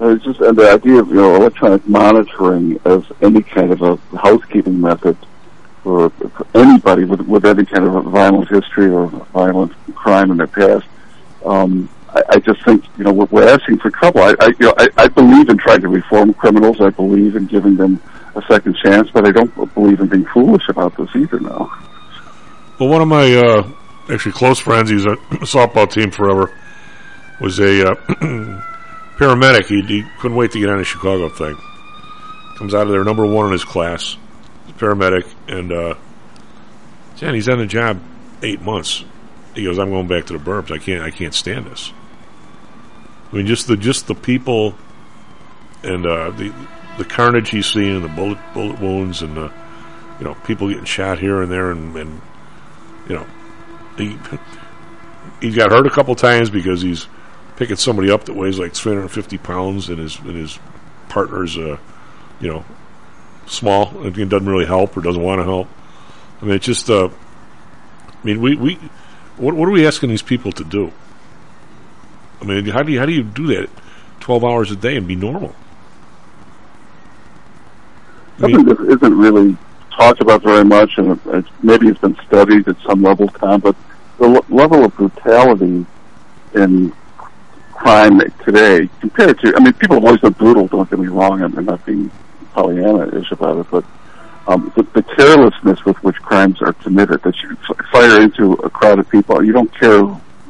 Uh, It's just and the idea of you know electronic monitoring as any kind of a housekeeping method for, for anybody with with any kind of a violent history or violent crime in their past. Um, I, I just think you know we're, we're asking for trouble. I, I you know I, I believe in trying to reform criminals. I believe in giving them a second chance, but I don't believe in being foolish about this either. Now. Well, one of my uh, actually close friends, he's a softball team forever, was a uh, paramedic. He, he couldn't wait to get on the Chicago thing. Comes out of there number one in his class, paramedic, and uh, he's on the job eight months. He goes, "I'm going back to the burbs. I can't. I can't stand this." I mean, just the just the people and uh, the the carnage he's seeing, the bullet bullet wounds, and you know people getting shot here and there, and, and you know he he got hurt a couple times because he's picking somebody up that weighs like 350 pounds, and his and his partner's uh, you know small and doesn't really help or doesn't want to help. I mean, it's just uh, I mean, we we what what are we asking these people to do? I mean, how do you how do you do that 12 hours a day and be normal? I mean- Something that isn't really talked about very much, and it's, maybe it's been studied at some level, Tom, but the l- level of brutality in crime today compared to, I mean, people have always been brutal, don't get me wrong, I'm not being Pollyanna-ish about it, but um, the, the carelessness with which crimes are committed, that you fire into a crowd of people, you don't care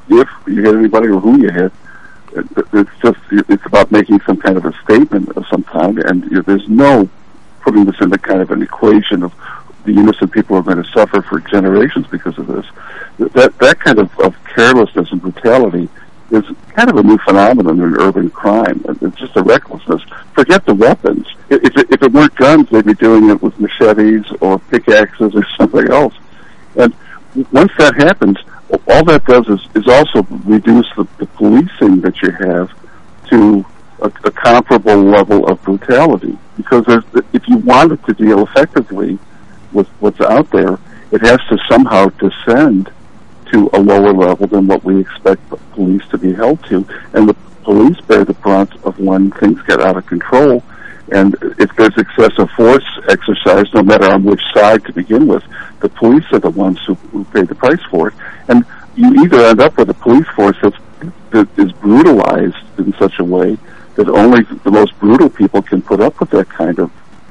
if you hit anybody or who you hit, it's just, it's about making some kind of a statement of some kind, and there's no putting this into kind of an equation of the innocent people are going to suffer for generations because of this. That that kind of, of carelessness and brutality is kind of a new phenomenon in urban crime. It's just a recklessness. Forget the weapons. If it, if it weren't guns, they'd be doing it with machetes or pickaxes or something else. And once that happens, all that does is, is also reduce the, the policing that you have to a, a comparable level of brutality. Because there's, if you wanted to deal effectively with what's out there, it has to somehow descend to a lower level than what we expect the police to be held to. And the police bear the brunt of when things get out of control. And if there's excessive force exercised, no matter on which side to begin with, the police are the ones who, who pay the price for it. And you either end up with a police force that's, that is brutalized in such a way that only the most brutal people can put up with that kind of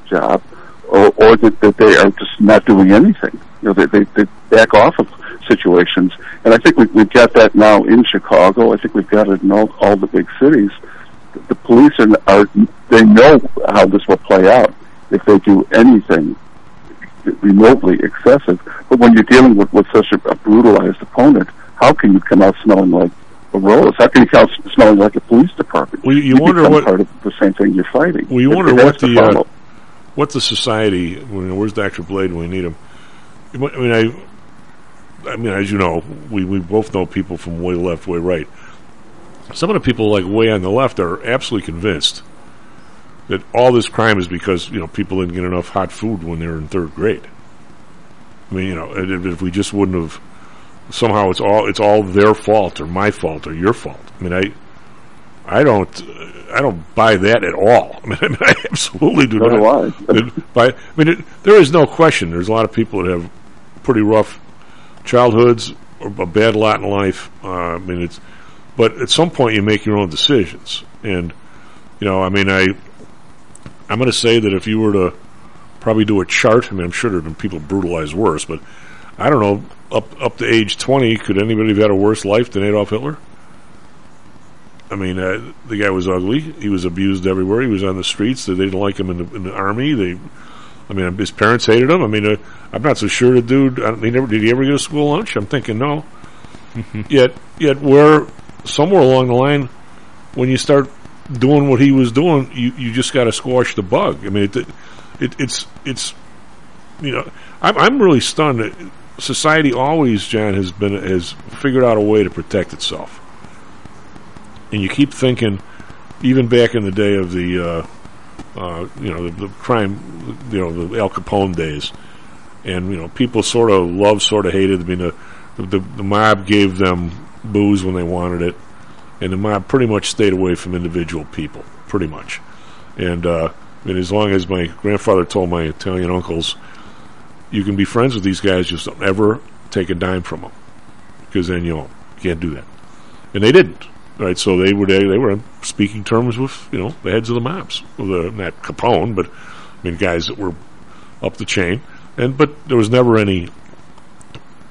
job, or, or that, that they are just not doing anything. You know, they, they, they back off of situations. And I think we, we've got that now in Chicago. I think we've got it in all, all the big cities. The, police are, are, they know how this will play out if they do anything remotely excessive. But when you're dealing with, with such a, a brutalized opponent, how can you come out smelling like a rose? How can you come out smelling like a police department? Well, you- you wonder what- part of the same thing you're fighting. Well, you It- wonder it what the uh, what the society. When, where's Doctor Blade when we need him? I mean, I. I mean, as you know, we, we both know people from way left, way right. Some of the people, like way on the left, are absolutely convinced that all this crime is because you know people didn't get enough hot food when they were in third grade. I mean, you know, if, if we just wouldn't have somehow it's all it's all their fault or my fault or your fault. I mean, I I don't I don't buy that at all. I mean, I, mean, I absolutely do Nor not. do buy. I mean, it, there is no question. There's a lot of people that have pretty rough childhoods a bad lot in life. Uh, I mean, it's but at some point you make your own decisions, and you know, I mean, I I'm going to say that if you were to probably do a chart, I mean, I'm sure there have been people brutalized worse, but I don't know, up up to age 20, could anybody have had a worse life than Adolf Hitler? I mean, uh, the guy was ugly. He was abused everywhere. He was on the streets. They didn't like him in the, in the army. They, I mean, his parents hated him. I mean, uh, I'm not so sure the dude. I he never did he ever get a school lunch? I'm thinking no. yet, yet, where somewhere along the line, when you start doing what he was doing, you you just got to squash the bug. I mean, it, it it's it's you know, I'm I'm really stunned. that Society always, John, has been has figured out a way to protect itself, and you keep thinking, even back in the day of the. Uh, uh, you know, the, the crime, you know, the Al Capone days. And, you know, people sort of loved, sort of hated. I mean, the, the, the mob gave them booze when they wanted it. And the mob pretty much stayed away from individual people, pretty much. And, uh, I mean, as long as my grandfather told my Italian uncles, you can be friends with these guys, just don't ever take a dime from them. Because then, you you can't do that. And they didn't right? So they were they, were speaking terms with you know the heads of the mobs, well, the, not Capone, but I mean guys that were up the chain, and but there was never any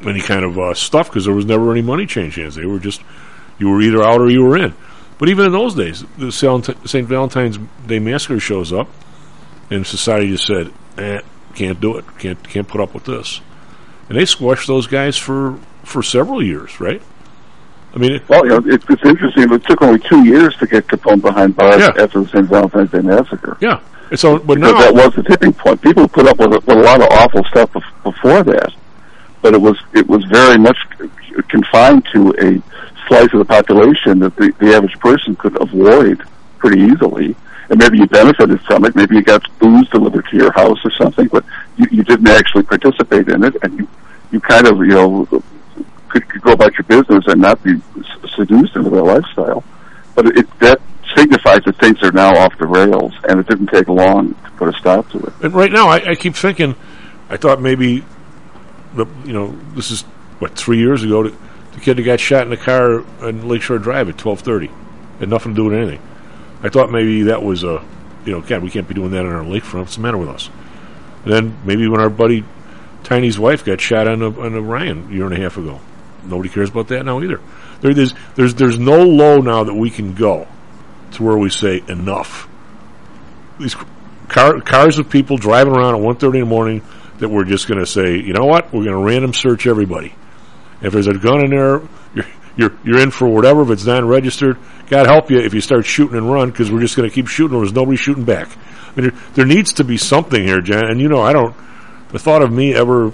any kind of uh, stuff because there was never any money change hands. They were just you were either out or you were in. But even in those days, the St. Valentine's Day massacre shows up, and society just said, eh, "Can't do it. Can't can't put up with this," and they squashed those guys for for several years, right? I mean, it, well, you know, it's, it's interesting. It took only two years to get Capone behind bars Yeah. after the St. Valentine's Day massacre. yeah. And so, but because now that was the tipping point. People put up with a, with a lot of awful stuff bef- before that, but it was it was very much confined to a slice of the population that the, the average person could avoid pretty easily. And maybe you benefited from it. Maybe you got booze delivered to your house or something, but you, you didn't actually participate in it, and you you kind of you know could, could go about your business and not be seduced into their lifestyle. But it that signifies that things are now off the rails, and it didn't take long to put a stop to it. And right now, I, I keep thinking, I thought maybe, the you know, this is what three years ago. The, kid that got shot in the car on Lakeshore Drive at twelve thirty had nothing to do with anything. I thought maybe that was a, you know, God, we can't be doing that on our lakefront. What's the matter with us? And then maybe when our buddy Tiny's wife got shot on a on Ryan a year and a half ago, nobody cares about that now either. There's there's there's no low now that we can go to where we say enough these car, cars of people driving around at 1.30 in the morning that we're just going to say, you know what, we're going to random search everybody. If there's a gun in there, you're, you're, you're in for whatever. If it's non-registered, God help you if you start shooting and run because we're just going to keep shooting. There's nobody shooting back. I mean, there, there needs to be something here, Jan. And you know, I don't. The thought of me ever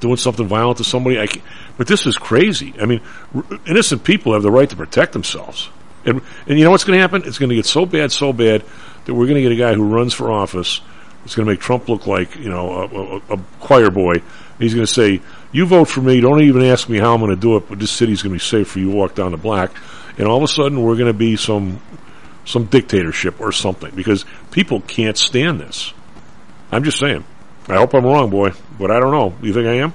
doing something violent to somebody, I can't, but this is crazy. I mean, r- innocent people have the right to protect themselves. And, and you know what's going to happen? It's going to get so bad, so bad that we're going to get a guy who runs for office. It's going to make Trump look like you know a, a, a choir boy. He's going to say, "You vote for me. Don't even ask me how I'm going to do it. But this city's going to be safe for you. Walk down the block." And all of a sudden, we're going to be some some dictatorship or something because people can't stand this. I'm just saying. I hope I'm wrong, boy, but I don't know. You think I am?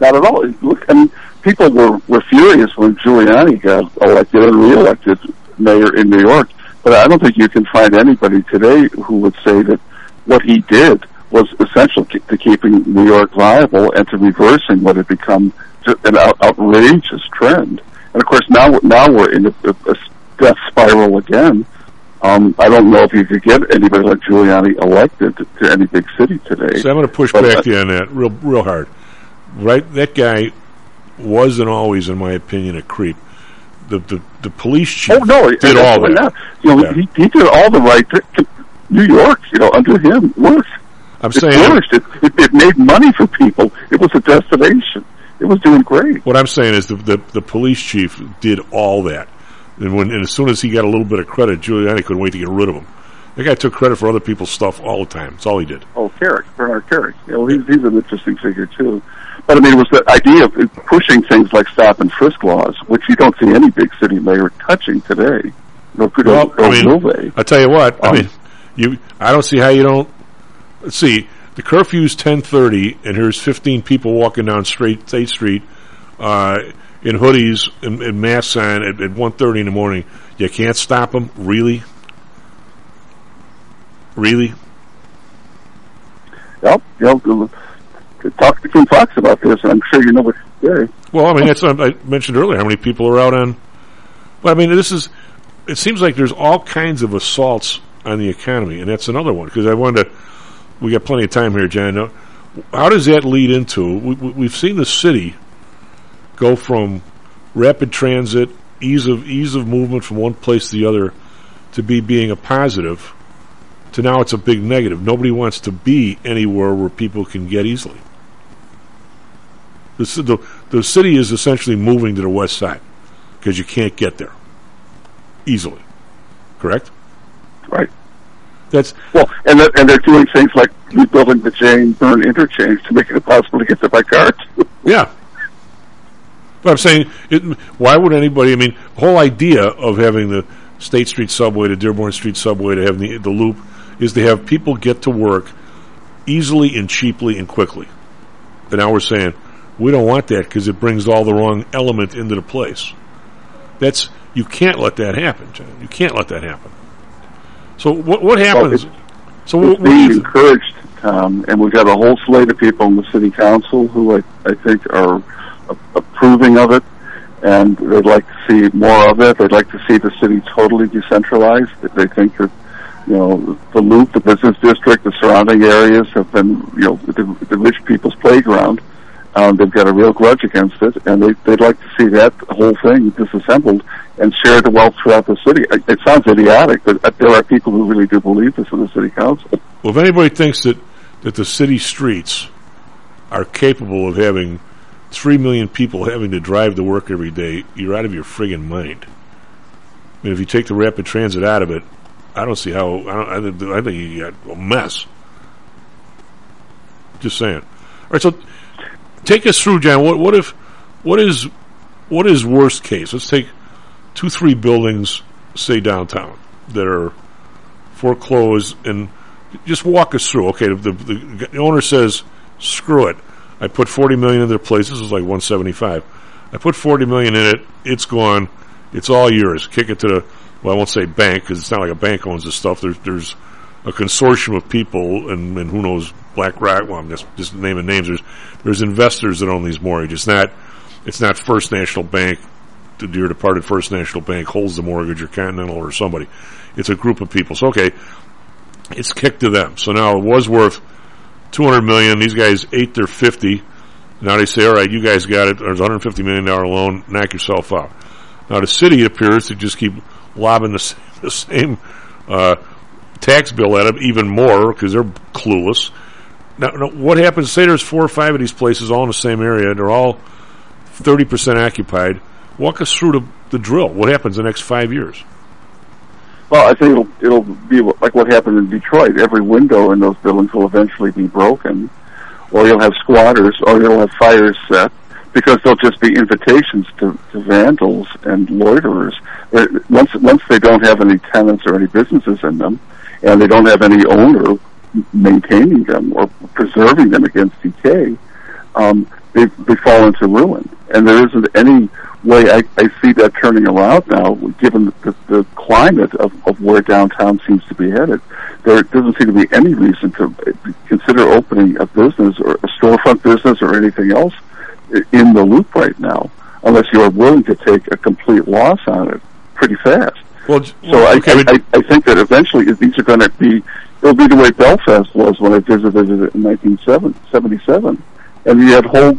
Not at all. Look, I mean, people were, were furious when Giuliani got elected and reelected mayor in New York. But I don't think you can find anybody today who would say that what he did was essential to, to keeping New York viable and to reversing what had become an out, outrageous trend. And of course, now now we're in a, a, death spiral again. Um, I don't know if you could get anybody like Giuliani elected to, to any big city today. So I'm going to push back to you on that real, real hard. Right, that guy wasn't always, in my opinion, a creep. The the, the police chief Oh no, did all that. not. You know, Yeah. he, he did all the right. To New York, you know, under him worked. I'm it saying-. It, it, it made money for people. It was a destination. It was doing great. What I'm saying is the, the the police chief did all that, and when and as soon as he got a little bit of credit, Giuliani couldn't wait to get rid of him. That guy took credit for other people's stuff all the time. That's all he did. Oh, Kerik, Bernard Kerik. You know, he's, he's an interesting figure too. But I mean, it was the idea of pushing things like stop and frisk laws, which you don't see any big city mayor touching today. No, Well, no, I mean, no way. I tell you what. I Um, mean, you. I don't see how you don't. Let's see. The curfew's ten thirty, and here's fifteen people walking down straight State Street uh, in hoodies and, and masks on at, at one thirty in the morning. You can't stop them, really. Really? Yep. You know, talk to Kim Foxx about this, and I'm sure you know what to say. Well, I mean, that's what I mentioned earlier. How many people are out on? Well, I mean, this is. It seems like there's all kinds of assaults on the economy, and that's another one because I wanted to. We got plenty of time here, Jan. How does that lead into? We- we've seen the city go from rapid transit, ease of ease of movement from one place to the other, to be being a positive, to now it's a big negative. Nobody wants to be anywhere where people can get easily. The, the, the city is essentially moving to the west side because you can't get there easily. Correct? Right. That's well, and they're, and they're doing things like rebuilding the Jane Byrne interchange to make it impossible to get there by car. Yeah. But I'm saying, it, why would anybody? I mean, the whole idea of having the State Street subway, the Dearborn Street subway, to have the, the loop, is to have people get to work easily and cheaply and quickly. But now we're saying we don't want that because it brings all the wrong element into the place. That's you can't let that happen. John. You can't let that happen. So what what happens? Well, so it's what, being encouraged, Tom, and we've got a whole slate of people in the city council who I, I think are approving of it, and they'd like to see more of it. They'd like to see the city totally decentralized. They think that you know the loop, the business district, the surrounding areas have been you know the, the rich people's playground. Um, they've got a real grudge against it, and they, they'd like to see that whole thing disassembled and share the wealth throughout the city. It, sounds idiotic, but there are people who really do believe this in the city council. Well, if anybody thinks that, that the city streets are capable of having three million people having to drive to work every day, you're out of your friggin' mind. I mean, if you take the rapid transit out of it, I don't see how. I don't. I think, I think you got a mess. Just saying. All right, so take us through, John. What what if what is what is worst case? Let's take two, three buildings, say downtown, that are foreclosed, and just walk us through. Okay, the, the, the owner says, "Screw it, I put forty million in their place. This is like one seventy five. I put forty million in it. It's gone. It's all yours. Kick it to the well, I won't say bank because it's not like a bank owns this stuff. There's there's a consortium of people, and, and who knows BlackRock. Well, I'm just just naming names. There's there's investors that own these mortgages. It's not it's not First National Bank. The dear departed First National Bank holds the mortgage, or Continental, or somebody. It's a group of people. So okay, it's kicked to them. So now it was worth 200 million. These guys ate their 50. Now they say, all right, you guys got it. There's a 150 million dollar loan. Knock yourself out. Now the city appears to just keep lobbing the, the same uh, tax bill at them even more because they're clueless. Now, now, what happens? Say there's four or five of these places all in the same area. They're all 30% occupied. Walk us through the, the drill. What happens the next five years? Well, I think it'll it'll be like what happened in Detroit. Every window in those buildings will eventually be broken, or you'll have squatters, or you'll have fires set because they'll just be invitations to, to vandals and loiterers. Once once they don't have any tenants or any businesses in them, and they don't have any owner maintaining them or preserving them against decay, um, they they fall into ruin. And there isn't any way I, I see that turning around now, given the, the climate of, of where downtown seems to be headed. There doesn't seem to be any reason to consider opening a business or a storefront business or anything else in the loop right now, unless you are willing to take a complete loss on it pretty fast. Well, So well, okay, I, I, I think that eventually these are going to be, it'll be the way Belfast was when I visited it in 1977. And you had whole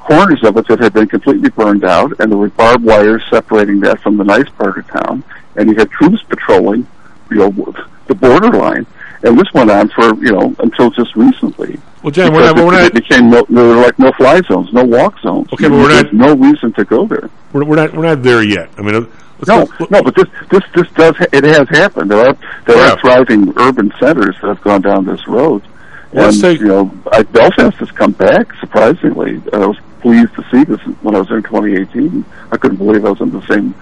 corners of it that had been completely burned out, and there were barbed wires separating that from the nice part of town, and you had troops patrolling, you know, the borderline. And this went on for, you know, until just recently. Well, Jan, we're not- Because we're not- it became no, there were like no fly zones, no walk zones. Okay, but we're not- no reason to go there. We're, we're not we're not there yet. I mean, No, go- no, but this this this does ha- it has happened. There are there Yeah. are thriving urban centers that have gone down this road, let's and take- you know I, Belfast has come back surprisingly. I was pleased to see this when I was there in 2018. I couldn't believe I was in the same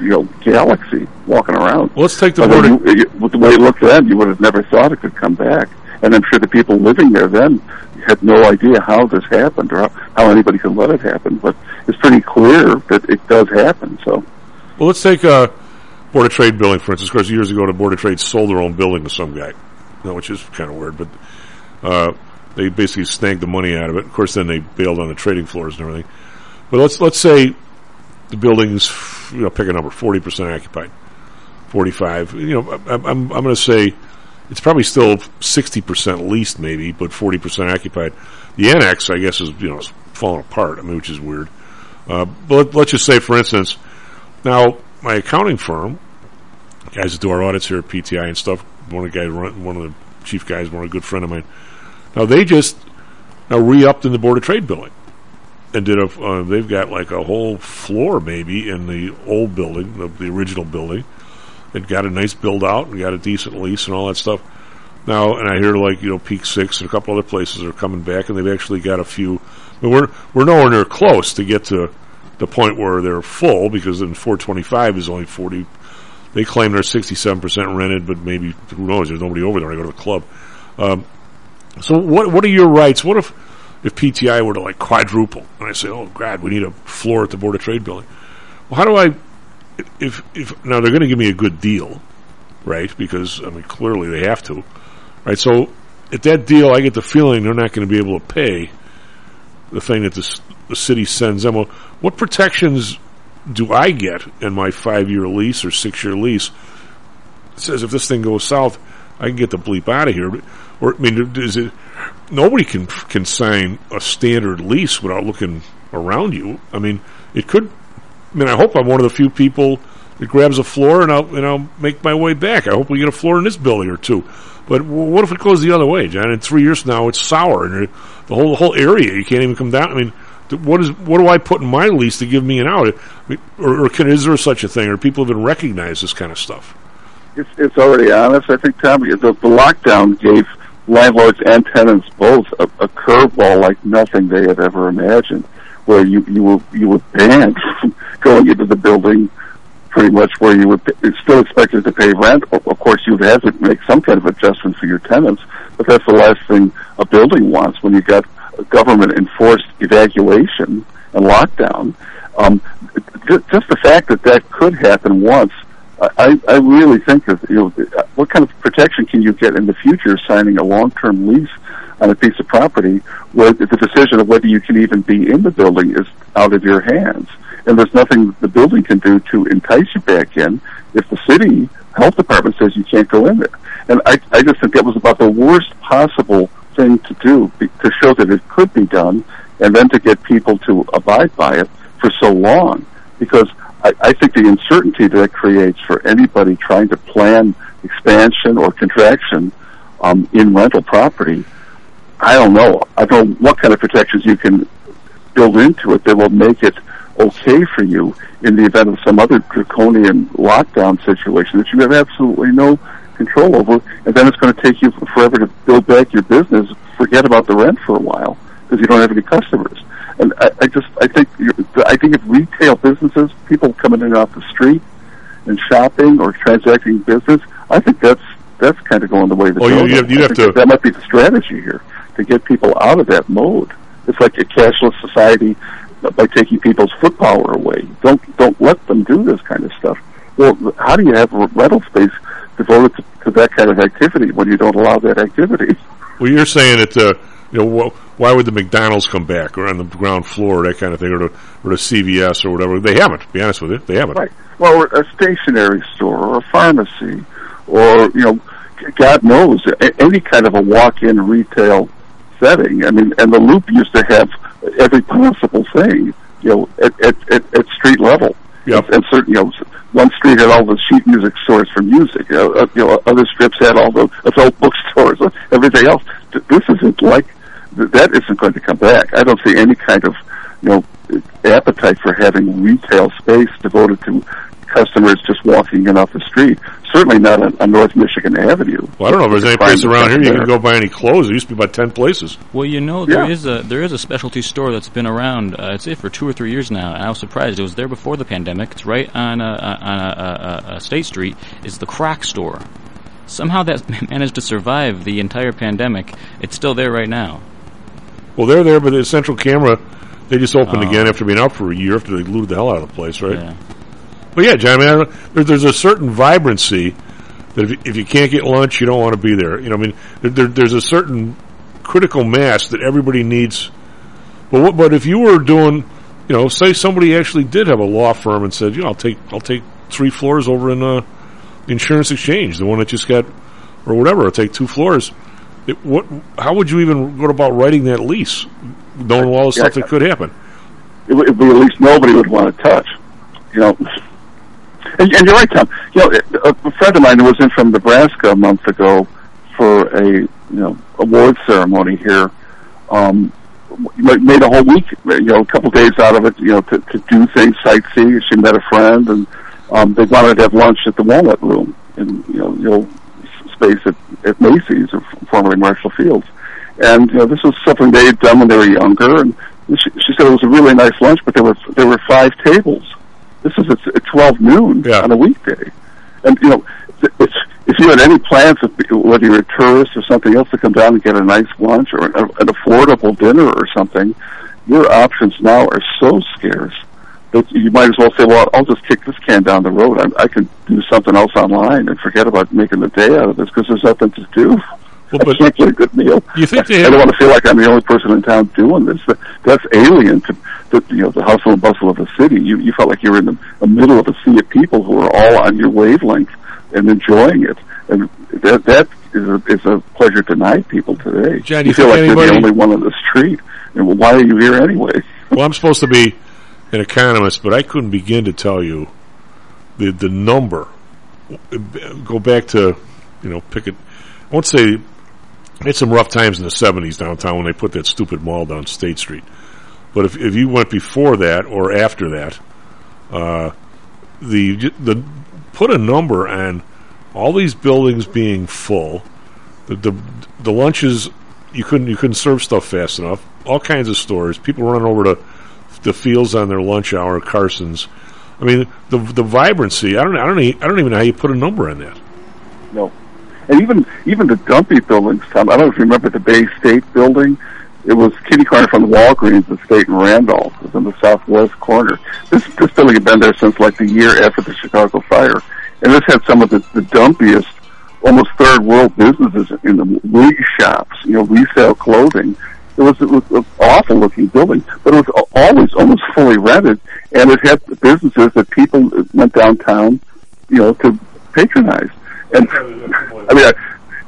you know galaxy walking around. Let's take the But board. you, you, with the way it looked then, you would have never thought it could come back. And I'm sure the people living there then had no idea how this happened or how, how anybody could let it happen. But it's pretty clear that it does happen. So. Well, let's take a Board of Trade building for instance. Of course, years ago, the Board of Trade sold their own building to some guy. which is kind of weird. But uh, they basically snagged the money out of it. Of course, then they bailed on the trading floors and everything. But let's let's say the building's you know pick a number forty percent occupied, forty five. You know, I'm I'm, I'm going to say it's probably still sixty percent leased, maybe, but forty percent occupied. The annex, I guess, is you know falling apart. I mean, which is weird. Uh, but let's just say, for instance, now my accounting firm, guys that do our audits here at PTI and stuff, one of the guys, one of the chief guys, one of a good friend of mine. Now they just now re-upped in the Board of Trade building and did a. Uh, they've got like a whole floor maybe in the old building, the, the original building. It got a nice build out and got a decent lease and all that stuff. Now, and I hear like you know PEAK6 and a couple other places are coming back, and they've actually got a few. I mean, we're we're nowhere near close to get to the point where they're full because then 425 is only 40. They claim they're 67 percent rented, but maybe who knows? There's nobody over there. I go to the club. Um, so what what are your rights? What if if PTI were to like quadruple and I say, oh God, we need a floor at the Board of Trade building? Well, how do I? If if now they're going to give me a good deal, right? Because I mean clearly they have to, right? So at that deal, I get the feeling they're not going to be able to pay the thing that the, the city sends them. Well, what protections do I get in my five year lease or six year lease? It says if this thing goes south, I can get the bleep out of here. Or I mean, is it? Nobody can can sign a standard lease without looking around you. I mean, it could. I mean, I hope I'm one of the few people that grabs a floor and I'll and I'll make my way back. I hope we get a floor in this building or two. But what if it goes the other way, John? In three years now, it's sour and the whole the whole area you can't even come down. I mean, what is what do I put in my lease to give me an out? Or, or can, is there such a thing? Or people have been recognized this kind of stuff? It's, it's already on us. I think, Tommy, the, the lockdown gave landlords and tenants both a, a curveball like nothing they had ever imagined, where you you were you were banned from going into the building pretty much where you it's still expected to pay rent. Of course, you would have to make some kind of adjustment for your tenants, but that's the last thing a building wants when you got government enforced evacuation and lockdown. Um, just the fact that that could happen once, I, I really think that you know what kind of protection can you get in the future signing a long-term lease on a piece of property where the decision of whether you can even be in the building is out of your hands and there's nothing the building can do to entice you back in if the city health department says you can't go in there. And I, I just think that was about the worst possible thing to do to show that it could be done, and then to get people to abide by it for so long. Because I, I think the uncertainty that it creates for anybody trying to plan expansion or contraction um, in rental property, I don't know. I don't know what kind of protections you can build into it that will make it okay for you in the event of some other draconian lockdown situation that you have absolutely no control over, and then it's going to take you forever to build back your business. Forget about the rent for a while because you don't have any customers. And I, I just, I think, I think if retail businesses, people coming in off the street and shopping or transacting business, I think that's that's kind of going the way of the oh, you, you have, you have to. That, that might be the strategy here to get people out of that mode. It's like a cashless society by taking people's foot power away. Don't don't let them do this kind of stuff. Well, how do you have rental space devoted to, to that kind of activity when you don't allow that activity? Well, you're saying that uh, you know wh- why would the McDonald's come back or on the ground floor that kind of thing, or the or the CVS or whatever? They haven't. To be honest with you, they haven't. Right. Well, a stationery store or a pharmacy, or you know, God knows any kind of a walk-in retail setting. I mean, and the Loop used to have every possible thing, you know, at at, at, at street level. Yep. And certain, you know, one street had all the sheet music stores for music. You know, uh, you know other strips had all the adult bookstores, everything else. This isn't like that. Isn't going to come back. I don't see any kind of, you know, appetite for having retail space devoted to customers just walking in off the street. Certainly not on, on North Michigan Avenue. Well, I don't know if there's any place around here you can go buy any clothes. There used to be about ten places. Well, you know, there Yeah. is a there is a specialty store that's been around. Uh, I'd say for two or three years now, and I was surprised. It was there before the pandemic. It's right on a, on a, a, a State Street. It's the crack store. Somehow that managed to survive the entire pandemic. It's still there right now. Well, they're there, but the central camera they just opened Oh. again after being out for a year after they looted the hell out of the place, right? Yeah. But yeah, John, I mean, there, there's a certain vibrancy That if you, if you can't get lunch, you don't want to be there. You know, I mean, there, there, there's a certain critical mass that everybody needs. But what, but if you were doing, you know, say somebody actually did have a law firm and said, you know, I'll take I'll take three floors over in uh, the insurance exchange, the one that just got, or whatever. I'll take two floors. It, what? How would you even go about writing that lease, knowing all the stuff that could happen? It would be at least nobody would want to touch. You know, and, and you're right, Tom. You know, a, friend of mine was in from Nebraska a month ago for a you know award ceremony here, um, made a whole week, you know, a couple days out of it, you know, to, to do things, sightsee. She met a friend, and um, they wanted to have lunch at the Walnut Room in you know, the old space at, at Macy's, or formerly Marshall Fields. And you know, this was something they had done when they were younger, and she, she said it was a really nice lunch, but there were there were five tables. This is at, at twelve noon on a weekday, and you know, it's, if you had any plans, of, whether you're a tourist or something else, to come down and get a nice lunch or an, an affordable dinner or something, your options now are so scarce that you might as well say, "Well, I'll just kick this can down the road. I, I can do something else online and forget about making the day out of this because there's nothing to do." I can't get a good meal. You think they I have- don't want to feel like I'm the only person in town doing this. That's alien to the you know the hustle and bustle of the city. You you felt like you were in the, the middle of a sea of people who were all on your wavelength and enjoying it, and that that is a is a pleasure denied people today. John, you you feel like you're the only one on the street, and well, why are you here anyway? Well, I'm supposed to be an economist, but I couldn't begin to tell you the the number. Go back to, you know, pick it. I won't say it's some rough times in the '70s downtown when they put that stupid mall down State Street. But if if you went before that or after that, uh, the the put a number on all these buildings being full, the the, the lunches you couldn't you couldn't serve stuff fast enough. All kinds of stores, people running over to the fields on their lunch hour, Carson's. I mean, the the vibrancy. I don't I don't I don't even know how you put a number on that. No. And even even the dumpy buildings, Tom. I don't know if you remember the Bay State building. It was kitty corner from the Walgreens at State and Randolph. It was in the southwest corner. This this building had been there since like the year after the Chicago fire, and this had some of the, the dumpiest, almost third world businesses in the wig shops. You know, resale clothing. It was it was an awful looking building, but it was always almost fully rented, and it had businesses that people went downtown, you know, to patronize. And I mean, I,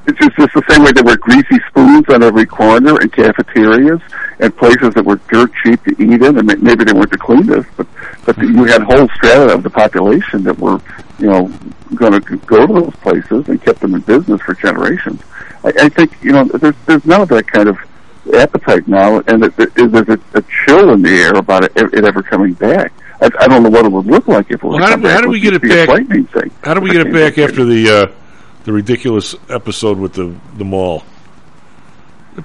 it's just, just the same way there were greasy spoons on every corner and cafeterias and places that were dirt cheap to eat in, and maybe they weren't the cleanest, but but you had whole strata of the population that were, you know, going to go to those places and kept them in business for generations. I, I think you know there's there's none of that kind of appetite now, and it, it, there's a, a chill in the air about it, it ever coming back. I, I don't know what it would look like if it Well, how do, back. how do we get it just be a back? frightening thing. How do we get it back after the uh, the ridiculous episode with the the mall?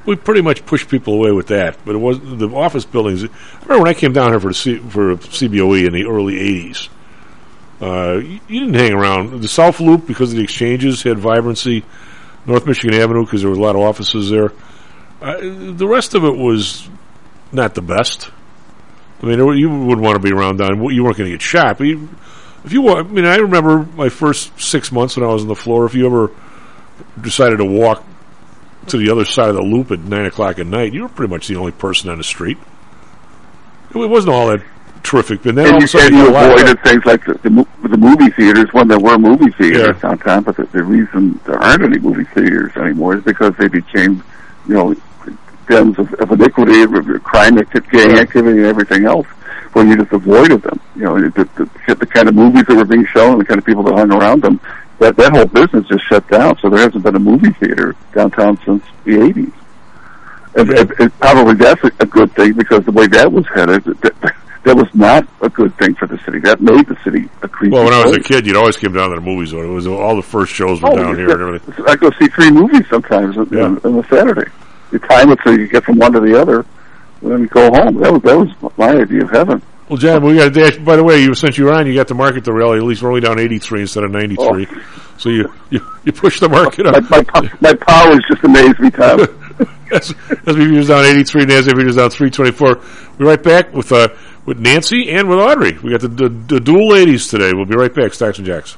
We pretty much pushed people away with that, but it was the office buildings. I remember when I came down here for C, for CBOE in the early '80s. Uh, you, didn't hang around. The South Loop because of the exchanges had vibrancy. North Michigan Avenue because there were a lot of offices there. Uh, the rest of it was not the best. I mean, you wouldn't want to be around down. You weren't going to get shot, but you, if you, want, I mean, I remember my first six months when I was on the floor. If you ever decided to walk to the other side of the loop at nine o'clock at night, you were pretty much the only person on the street. It wasn't all that terrific, but then all and of you said you avoided things like the, the, the movie theaters when there were movie theaters downtown. But the, the reason there aren't any movie theaters anymore is because they became, you know, dens of, of iniquity, crime, gang activity, and everything else. When you just avoided them, you know, the, the, the kind of movies that were being shown, and the kind of people that hung around them, that that whole business just shut down. So there hasn't been a movie theater downtown since the '80s. And, and, and probably that's a, a good thing because the way that was headed, that, that was not a good thing for the city. That made the city a creepy. Well, when I was a kid, you'd always come down to the movies. It was all the first shows were Oh, down here and everything. I go see three movies sometimes on, on, on a Saturday. You time it so you get from one to the other, and then go home. That was that was my idea of heaven. Well, John, we got dash. By the way, you since you were on, you got to market the rally. At least we're only down eighty three instead of ninety three. So you, you you push the market up. Oh. My, my, my powers just amaze me, Tom. as, we was down 83, Nancy was down 324. We're right back with uh, with Nancy and with Audrey. We got the, the, the dual ladies today. We'll be right back. Stocks and Jocks.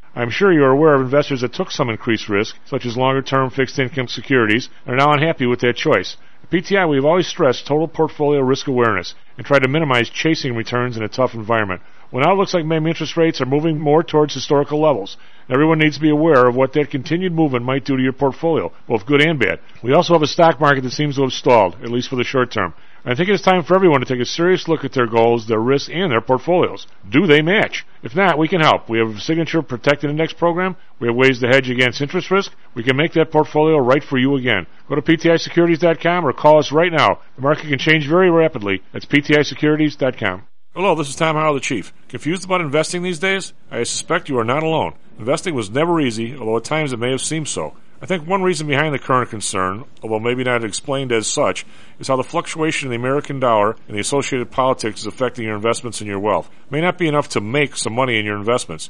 I'm sure you are aware of investors that took some increased risk, such as longer term fixed income securities, and are now unhappy with that choice. At PTI, we've always stressed total portfolio risk awareness and tried to minimize chasing returns in a tough environment. Well, now it looks like maybe interest rates are moving more towards historical levels. Everyone needs to be aware of what that continued movement might do to your portfolio, both good and bad. We also have a stock market that seems to have stalled, at least for the short term. I think it's time for everyone to take a serious look at their goals, their risks, and their portfolios. Do they match? If not, we can help. We have a signature protected index program. We have ways to hedge against interest risk. We can make that portfolio right for you again. Go to PTIsecurities.com or call us right now. The market can change very rapidly. That's PTIsecurities.com. Hello, this is Tom Allen, the Chief. Confused about investing these days? I suspect you are not alone. Investing was never easy, although at times it may have seemed so. I think one reason behind the current concern, although maybe not explained as such, is how the fluctuation in the American dollar and the associated politics is affecting your investments and your wealth. It may not be enough to make some money in your investments.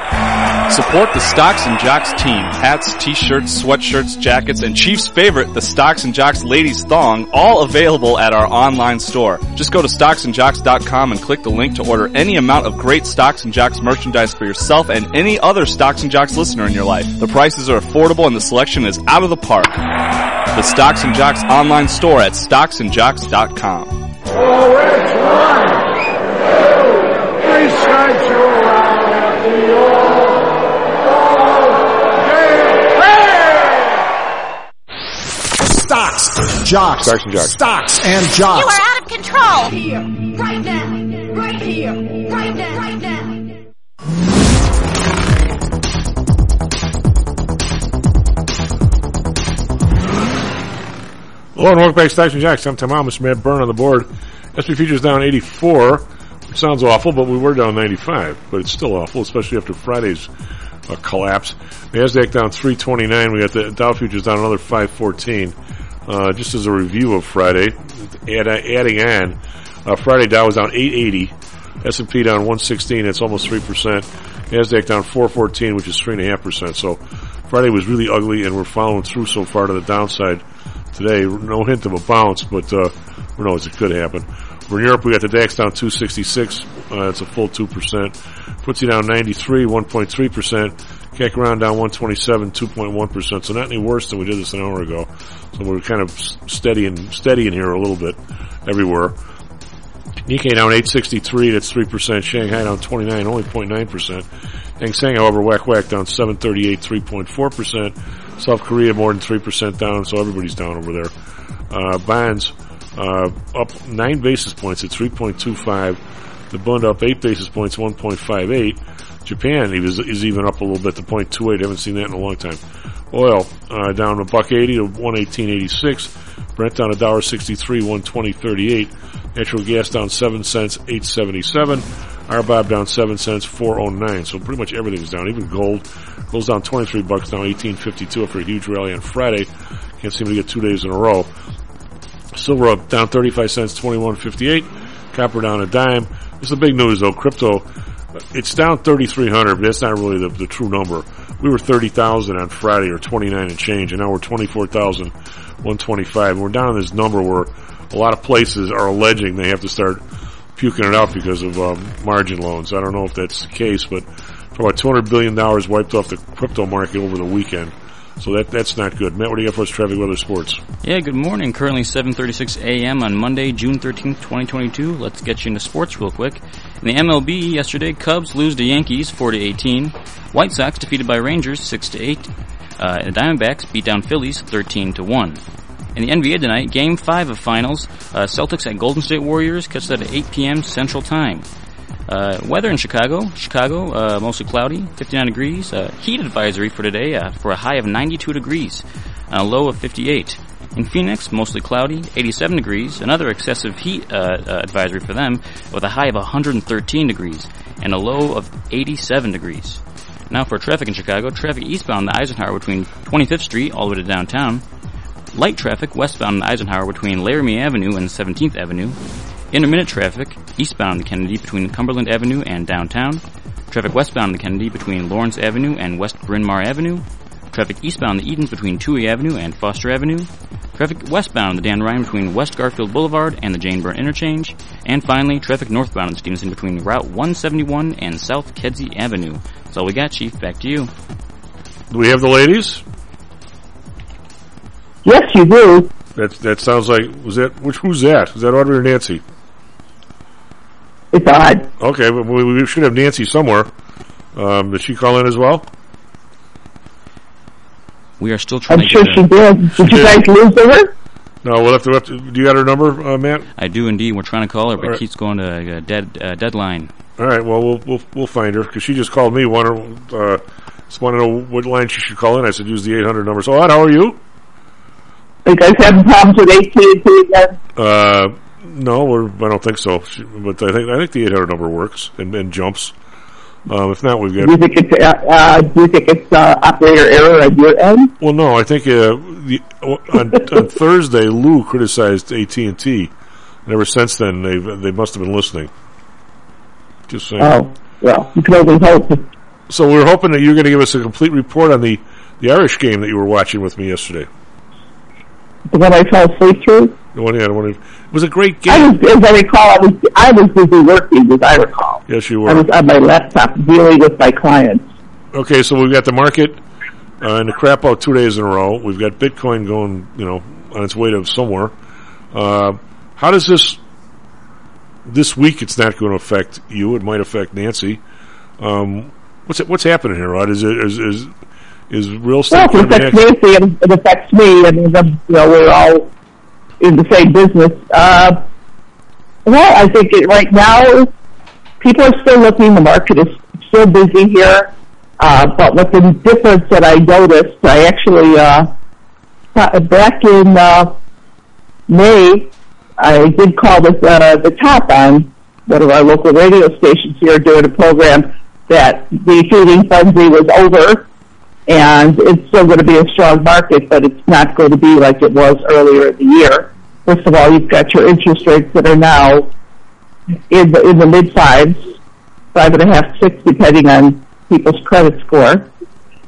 Support the Stocks and Jocks team. Hats, t-shirts, sweatshirts, jackets, and Chief's favorite, the Stocks and Jocks ladies thong, all available at our online store. Just go to stocksandjocks.com and click the link to order any amount of great Stocks and Jocks merchandise for yourself and any other Stocks and Jocks listener in your life. The prices are affordable and the selection is out of the park. The Stocks and Jocks online store at stocksandjocks.com. Oh, jocks, Stocks and jocks. stocks and You are out of control. Here, right now, right here, right now, right now. Hello and welcome back to Stocks and Jocks. I'm Tom Thomas, Matt Byrne on the board. SP futures down 84, which sounds awful, but we were down 95. But it's still awful, especially after Friday's uh, collapse. Nasdaq down 329. We got the Dow futures down another 514. Uh, just as a review of Friday, add, adding on, uh, Friday Dow was down 880. S&P down 116. That's almost 3%. Nasdaq down 414, which is 3.5%. So Friday was really ugly, and we're following through so far to the downside today. No hint of a bounce, but uh, who knows? It could happen. For Europe, we got the DAX down 266. Uh, a full 2%. FTSE down 93, 1.3%. CAC around down 127, 2.1%. So not any worse than we did this an hour ago. So we're kind of steady and steady in here a little bit everywhere. Nikkei down 863, that's 3%. Shanghai down 29, only 0.9%. Hang Seng, however, whack whack down 738, 3.4%. South Korea more than 3% down, so everybody's down over there. Uh, bonds, uh, up 9 basis points at 3.25. The Bund up 8 basis points, 1.58. Japan is, is even up a little bit to 0.28. Haven't seen that in a long time. Oil, uh, down a buck 80 to 118.86. Brent down a dollar 63, 120.38. Natural gas down 7 cents, 877. RBOB down 7 cents, 409. So pretty much everything's down. Even gold. Gold's down 23 bucks, now 1852 after a huge rally on Friday. Can't seem to get two days in a row. Silver up down 35 cents, 2158. Copper down a dime. This is the big news though. Crypto, it's down 3,300, but that's not really the, the true number. We were 30,000 on Friday or 29 and change, and now we're 24,125. We're down this number where a lot of places are alleging they have to start puking it out because of um, margin loans. I don't know if that's the case, but for about 200 billion dollars wiped off the crypto market over the weekend. So that that's not good. Matt, what do you got for us? Traffic, weather, sports. Yeah, good morning. Currently 7:36 a.m. on Monday, June 13th, 2022. Let's get you into sports real quick. In the MLB yesterday, Cubs lose to Yankees 4 to 18. White Sox defeated by Rangers 6 to 8. Uh, the Diamondbacks beat down Phillies 13 to 1. In the NBA tonight, Game 5 of Finals, uh, Celtics at Golden State Warriors, catch that at 8 p.m. Central Time. Uh, weather in Chicago, Chicago, uh, mostly cloudy, 59 degrees. Uh, heat advisory for today uh, for a high of 92 degrees a low of 58. In Phoenix, mostly cloudy, 87 degrees. Another excessive heat uh, uh, advisory for them with a high of 113 degrees and a low of 87 degrees. Now for traffic in Chicago, traffic eastbound the Eisenhower between 25th Street all the way to downtown. Light traffic westbound the Eisenhower between Laramie Avenue and 17th Avenue. Intermittent traffic eastbound the Kennedy between Cumberland Avenue and downtown. Traffic westbound the Kennedy between Lawrence Avenue and West Bryn Mawr Avenue. Traffic eastbound the Edens between Touhy Avenue and Foster Avenue. Traffic westbound the Dan Ryan between West Garfield Boulevard and the Jane Byrne Interchange. And finally, traffic northbound in Stevenson between Route 171 and South Kedzie Avenue. That's all we got, Chief. Back to you. Do we have the ladies? Yes, you do. That that sounds like was that which who's that? Was that Audrey or Nancy? It's odd. Okay, but we, we should have Nancy somewhere. Um, did she call in as well? We are still trying I'm to sure get she a- did. Did you guys lose her? No, we'll have to. We'll have to do you got her number, uh, Matt? I do indeed. We're trying to call her, but All right. keeps going to a dead uh, deadline. All right. Well, we'll we'll we'll find her because she just called me. Want to uh, just want to know what line she should call in. I said use the eight hundred number. So, Odd, how are you? You guys having problems with AT&T again? Uh, no, we're, I don't think so. She, but I think I think the eight hundred number works and, and jumps. Um, if not, we've got. Do you think it's, uh, uh, do you think it's uh, operator error at your end? Well, no, I think uh, the, on, on Thursday Lou criticized AT and T, ever since then they they must have been listening. Just saying. Oh, well, you can only hope. So we were hoping that you were going to give us a complete report on the the Irish game that you were watching with me yesterday. The one I fell asleep through? The one, yeah, the one. It was a great I game. was, as I recall, I was, I was busy working, as I recall. Yes, you were. I was on my laptop dealing with my clients. Okay, so we've got the market uh, in the crap out two days in a row. We've got Bitcoin going, you know, on its way to somewhere. Uh, how does this this week? It's not going to affect you. It might affect Nancy. Um, what's what's happening here, Rod? Is it is is is real Well, estate? if it affects Nancy, it it affects me. I mean, you know, we're all in the same business. Uh, well, I think it, right now, people are still looking. The market is still busy here. Uh, but with the difference that I noticed, I actually, uh, uh, back in, uh, May, I did call the, uh, the top on one of our local radio stations here doing a program that the feeding frenzy was over and it's still going to be a strong market, but it's not going to be like it was earlier in the year. First of all, you've got your interest rates that are now in the, in the mid fives, five and a half, six, depending on people's credit score.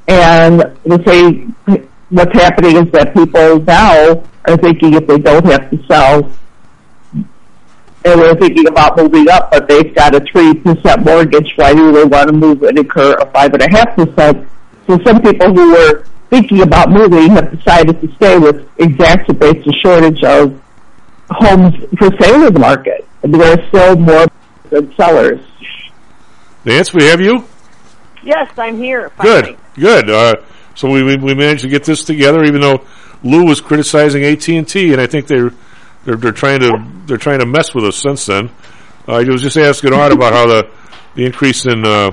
And the say what's happening is that people now are thinking if they don't have to sell, and they're thinking about moving up, but they've got a three percent mortgage. Why do they want to move and incur a five and a half percent? So some people who were thinking about moving have decided to stay, which exacerbates the shortage of homes for sale in the market. There are still more than sellers. Nance, we have you. Yes, I'm here. Good, good. Uh, so we, we we managed to get this together, even though Lou was criticizing AT and T, and I think they're they're they're trying to they're trying to mess with us since then. Uh, I was just asking Art about how the the increase in uh,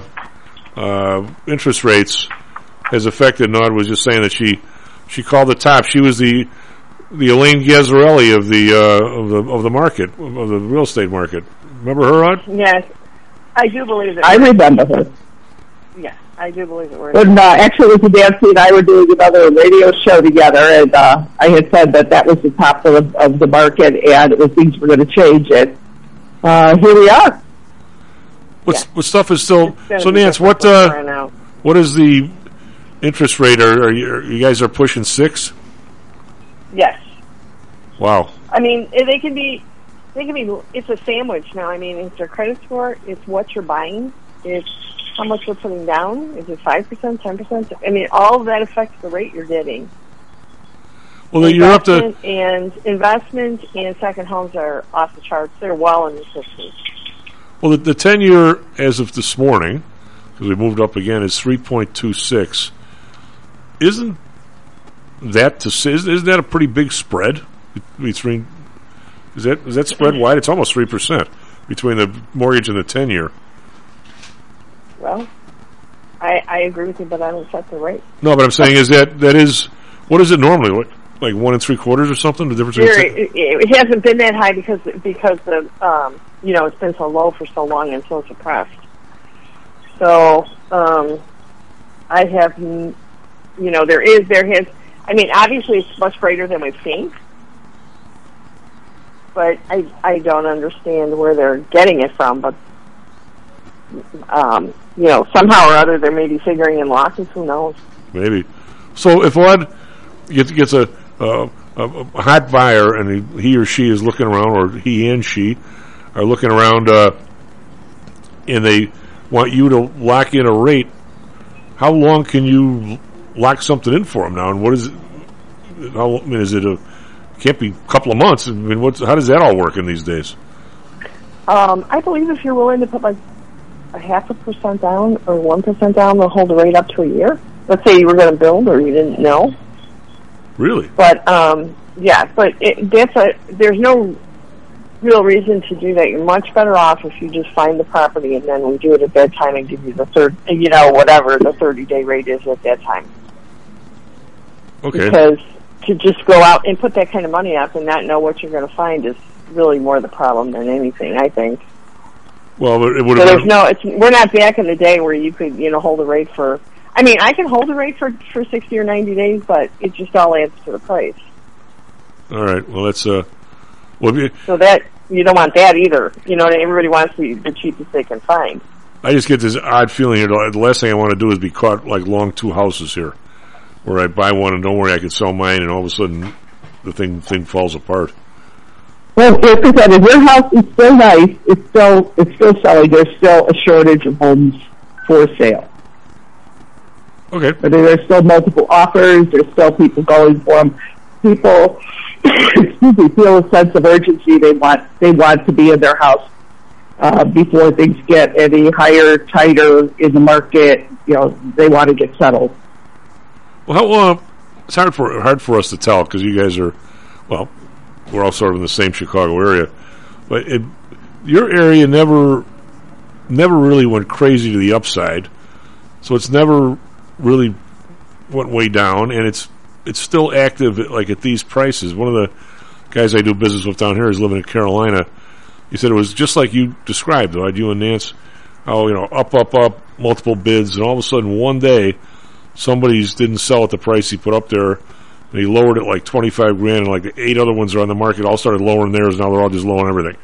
uh, interest rates has affected. Nod was just saying that she she called the top. She was the the Elaine Garzarelli of the uh, of the of the market of the real estate market. Remember her, Rod? Yes, I do believe it. I remember her. Yes, I do believe it. Word. When uh, actually, it was Nancy and I were doing another radio show together, and uh, I had said that that was the top of, of the market, and it was things were going to change it. Uh, here we are. What's what stuff is still so be Nance? What uh, what is the interest rate? Are, are, you, are you guys are pushing six? Yes, Wow. I mean eh, they can be. They can be. It's a sandwich now. I mean, it's your credit score. It's what you're buying. It's how much you're putting down. Is it five percent, ten percent? I mean, all of that affects the rate you're getting. Well, then you're up to and investment and second homes are off the charts. They're well in the sixties. well the, the ten year as of this morning because we moved up again is three point two six. Isn't that to? Isn't that a pretty big spread between? Is that is that spread wide? It's almost three percent between the mortgage and the ten year. Well, I I agree with you, but I don't set the rate. No, but I'm saying is that that is what is it normally? What like one and three quarters or something? The difference it, it, hasn't been that high because because the um, you know it's been so low for so long and so suppressed. So um, I have you know there is there has I mean obviously it's much greater than we've seen, but I I don't understand where they're getting it from. But um, you know somehow or other they may be figuring in losses. Who knows? maybe. So if Odd gets gets a uh, a hot buyer and he, he or she is looking around, or he and she are looking around, uh, and they want you to lock in a rate, how long can you lock something in for them now? And what is it? How, I mean, is it a? Can't be a couple of months. I mean, what's how does that all work in these days? Um, I believe if you're willing to put like a half a percent down or one percent down, they'll hold the rate up to a year. Let's say you were going to build or you didn't know, Really? but um, yeah, but it, that's a there's no real reason to do that. You're much better off if you just find the property and then we do it at that time and give you the third, you know, whatever the 30 day rate is at that time. Okay. Because to just go out and put that kind of money up and not know what you're going to find is really more the problem than anything. I think. Well, it would So there's been. no, it's we're not back in the day where you could, you know, hold a rate for. I mean, I can hold a rate for for sixty or ninety days, but it just all adds to the price. All right. Well, that's uh. Well, be- So that you don't want that either. You know, everybody wants the, the cheapest they can find. I just get this odd feeling here. The last thing I want to do is be caught like long two houses here, where I buy one and don't worry, I can sell mine, and all of a sudden the thing thing falls apart. Well, like I said, if your house is still nice, it's still it's still selling. There's still a shortage of homes for sale. Okay. But there's still multiple offers. There's still people going for them. People, excuse me, feel a sense of urgency. They want they want to be in their house uh, before things get any higher, tighter in the market. You know, they want to get settled. Well, uh, it's hard for hard for us to tell because you guys are, well, we're all sort of in the same Chicago area, but it, your area never never really went crazy to the upside, so it's never really went way down, and it's it's still active at, like at these prices. One of the guys I do business with down here is living in Carolina. He said it was just like you described, though. You and Nance, how you know up, up, up, multiple bids, and all of a sudden one day somebody's didn't sell at the price he put up there, and he lowered it like twenty five grand, and like the eight other ones are on the market all started lowering theirs. Now they're all just lowering everything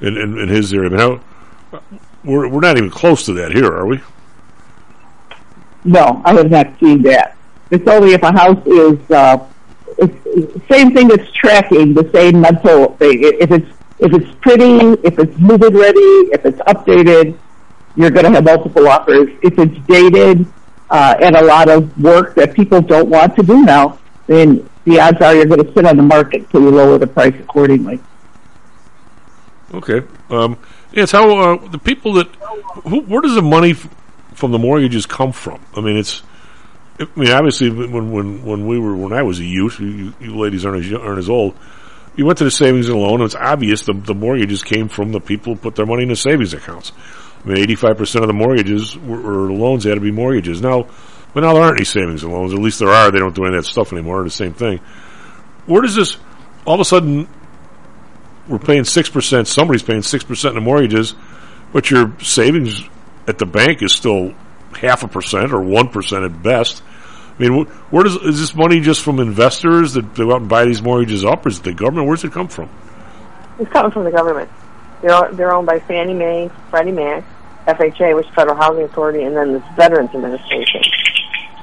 in, in, in his area. But how, we're we're not even close to that here, are we? No, I have not seen that. It's only if a house is uh, it's, same thing that's tracking the same mental thing. If it's if it's pretty, if it's move-in ready, if it's updated, you're going to have multiple offers. If it's dated uh, and a lot of work that people don't want to do now, then the odds are you're going to sit on the market until you lower the price accordingly. Okay. Um, it's how uh, the people that who, where does the money f- from the mortgages come from? I mean, it's. I mean, obviously, when when when we were when I was a youth, you, you ladies aren't as, aren't as old. You went to the savings and loan. And it's obvious the the mortgages came from the people who put their money in the savings accounts. I mean, eighty five percent of the mortgages or loans had to be mortgages. Now, but now there aren't any savings and loans. At least there are. They don't do any of that stuff anymore. The same thing. Where does this? All of a sudden, we're paying six percent. Somebody's paying six percent in the mortgages, but your savings at the bank is still half a percent or one percent at best. I mean, where does is this money just from investors that go out and buy these mortgages up, is it the government? Where's it come from? It's coming from the government. They're they're owned by Fannie Mae, Freddie Mac, FHA, which is Federal Housing Authority, and then the Veterans Administration.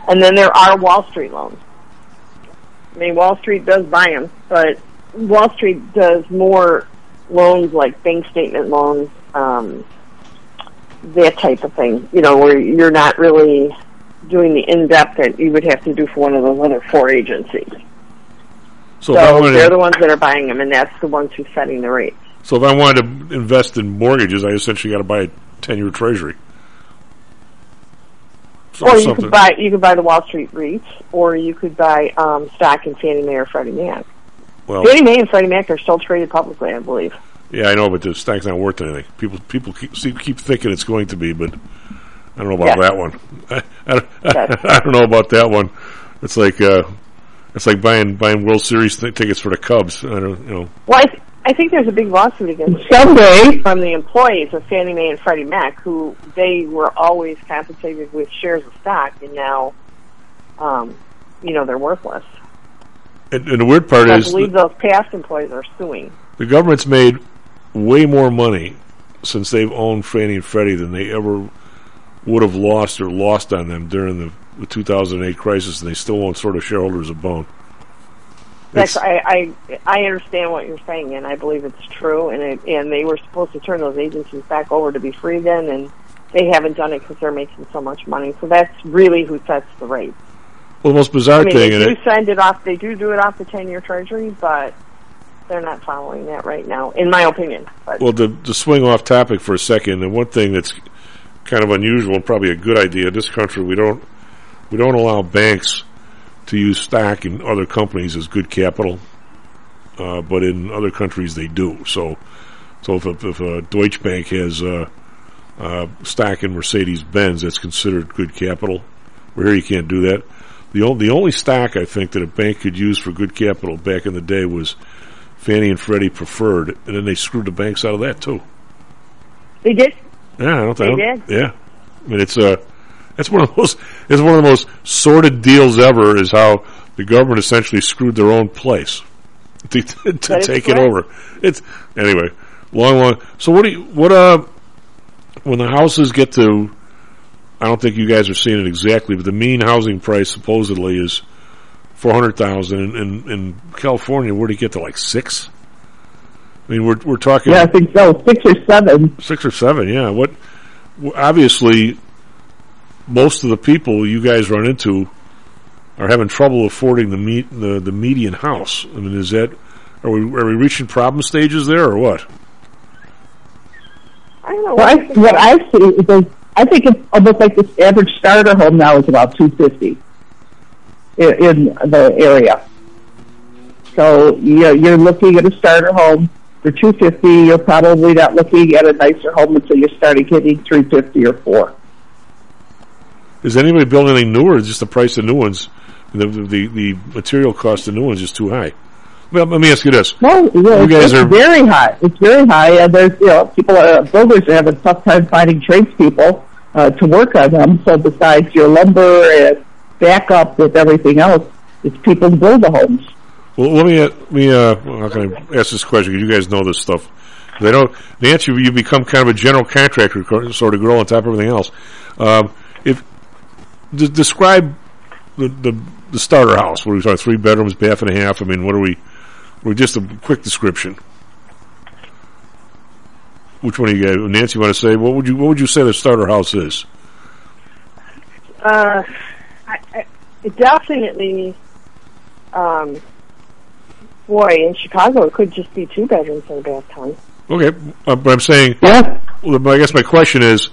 And then there are Wall Street loans. I mean, Wall Street does buy them, but Wall Street does more loans like bank statement loans, um, that type of thing. You know, where you're not really doing the in depth that you would have to do for one of those other four agencies. So, So, if I wanted they're to, the ones that are buying them, and that's the ones who's setting the rates. so if I wanted to invest in mortgages, I essentially got to buy a ten year Treasury. So or you something- could buy you could buy the Wall Street REITs, or you could buy um, stock in Fannie Mae or Freddie Mac. Well, Fannie Mae and Freddie Mac are still traded publicly, I believe. Yeah, I know, but the stock's not worth anything. People people keep see, keep thinking it's going to be, but I don't know about Yeah. that one. I, I, don't- I don't know about that one. It's like uh, it's like buying buying World Series th- tickets for the Cubs. I don't you know. Well, I, th- I think there's a big lawsuit against Someday. from the employees of Fannie Mae and Freddie Mac, who they were always compensated with shares of stock, and now, um, you know, they're worthless. And, and the weird part I is I believe those past employees are suing. the government's made way more money since they've owned Fannie and Freddie than they ever would have lost or lost on them during the, the 2008 crisis, and they still won't sort of shareholders a bone. That's, I, I I understand what you're saying, and I believe it's true. And it, and they were supposed to turn those agencies back over to be free then, and they haven't done it because they're making so much money. So that's really who sets the rate. Well, the most bizarre I mean, thing, they do it, send it off. They do do it off the ten-year Treasury, but they're not following that right now, in my opinion. But Well, to, to swing off topic for a second, the one thing that's kind of unusual and probably a good idea in this country, we don't we don't allow banks to use stock in other companies as good capital, uh, but in other countries they do. So, so if, a- if a Deutsche Bank has uh, uh, stock in Mercedes Benz, that's considered good capital. Where here you can't do that. The only the only stock I think that a bank could use for good capital back in the day was Fannie and Freddie preferred, and then they screwed the banks out of that too. they did. Yeah, I don't think. They think. did. Yeah, I mean it's uh, it's one of those. It's one of the most sordid deals ever. Is how the government essentially screwed their own place to, to take it over. It's anyway, long, long. So what do you what uh when the houses get to? I don't think you guys are seeing it exactly, but the mean housing price supposedly is four hundred thousand. In, in in California, where do you get to like six? I mean, we're we're talking. Yeah, I think so. Six or seven. Six or seven, yeah. What? Obviously, most of the people you guys run into are having trouble affording the me- the the median house. I mean, is that are we are we reaching problem stages there or what? I don't know. Well, I, what I see is that I think it's almost like this average starter home now is about two fifty in, in the area. So you're, you're looking at a starter home for two fifty. You're probably not looking at a nicer home until you started getting three fifty or four. Is anybody building anything new, or is just the price of new ones? The the, the material cost of new ones is too high. Well, let me ask you this: No, yeah, You guys it's are- very high. It's very high, and there's you know people are builders are having a tough time finding tradespeople uh, to work on them. So besides your lumber and backup with everything else, it's people to build the homes. Well, let me let me. Uh, how can I ask this question? you guys know this stuff. They don't. the answer, you become kind of a general contractor sort of girl on top of everything else. Um, if de- describe the, the the starter house. What are we talking? Three bedrooms, bath and a half. I mean, what are we? We're just a quick description. Which one of you guys? Nancy, want to say what would you what would you say the starter house is? Uh, I, I, it definitely, um, boy, in Chicago, it could just be two bedrooms and a bathtub. Okay, uh, but I'm saying. Yeah. Well, I guess my question is,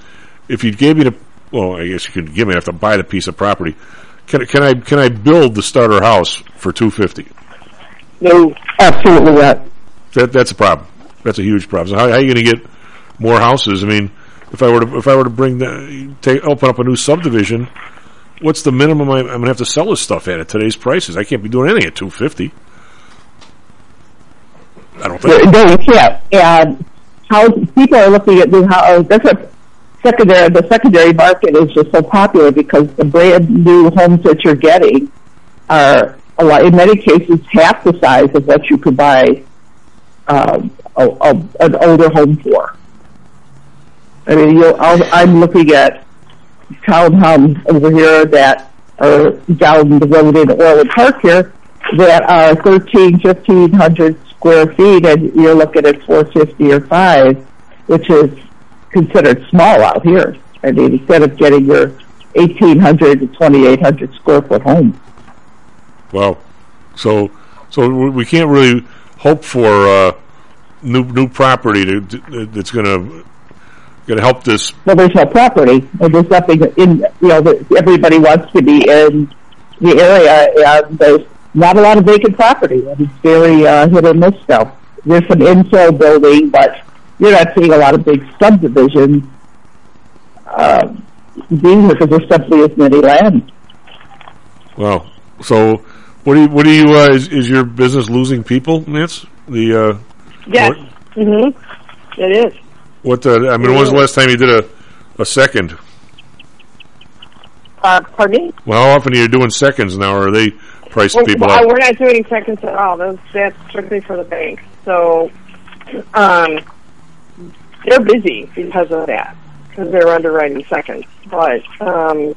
if you gave me the, well, I guess you could give me. I have to buy the piece of property. Can can I can I build the starter house for two fifty? No, absolutely not. That that's a problem. That's a huge problem. So how, how are you going to get more houses? I mean, if I were to if I were to bring the take open up a new subdivision, what's the minimum I, I'm going to have to sell this stuff at at today's prices? I can't be doing anything at two fifty. I don't think. No, you can't. And how people are looking at new houses. Oh, that's what secondary. The secondary market is just so popular because the brand new homes that you're getting are a lot. In many cases, half the size of what you could buy um, a, a, an older home for. I mean, you I'll, I'm looking at townhomes over here that are down the road in Orland Park here that are 13, 1500 square feet, and you're looking at 450 or 5, which is considered small out here. I mean, instead of getting your 1800 to 2800 square foot home. Wow. So so we can't really hope for uh, new new property to, to, that's going to going to help this. Well, there's no property, there's nothing in. You know, that everybody wants to be in the area, and there's not a lot of vacant property. And it's very uh, hit or miss stuff. There's some infill building, but you're not seeing a lot of big subdivisions uh, being because there simply isn't any land. Wow. So what do you what do you uh, is, is your business losing people, Nance? The uh, Yes. Mm-hmm. It is. what uh, I mean, when was the last time you did a a second? Uh, pardon me? Well, how often are you doing seconds now? Or are they pricing Well, people well, out? we're not doing seconds at all. Those, that's strictly for the bank. So, um, they're busy because of that, because they're underwriting seconds. But um,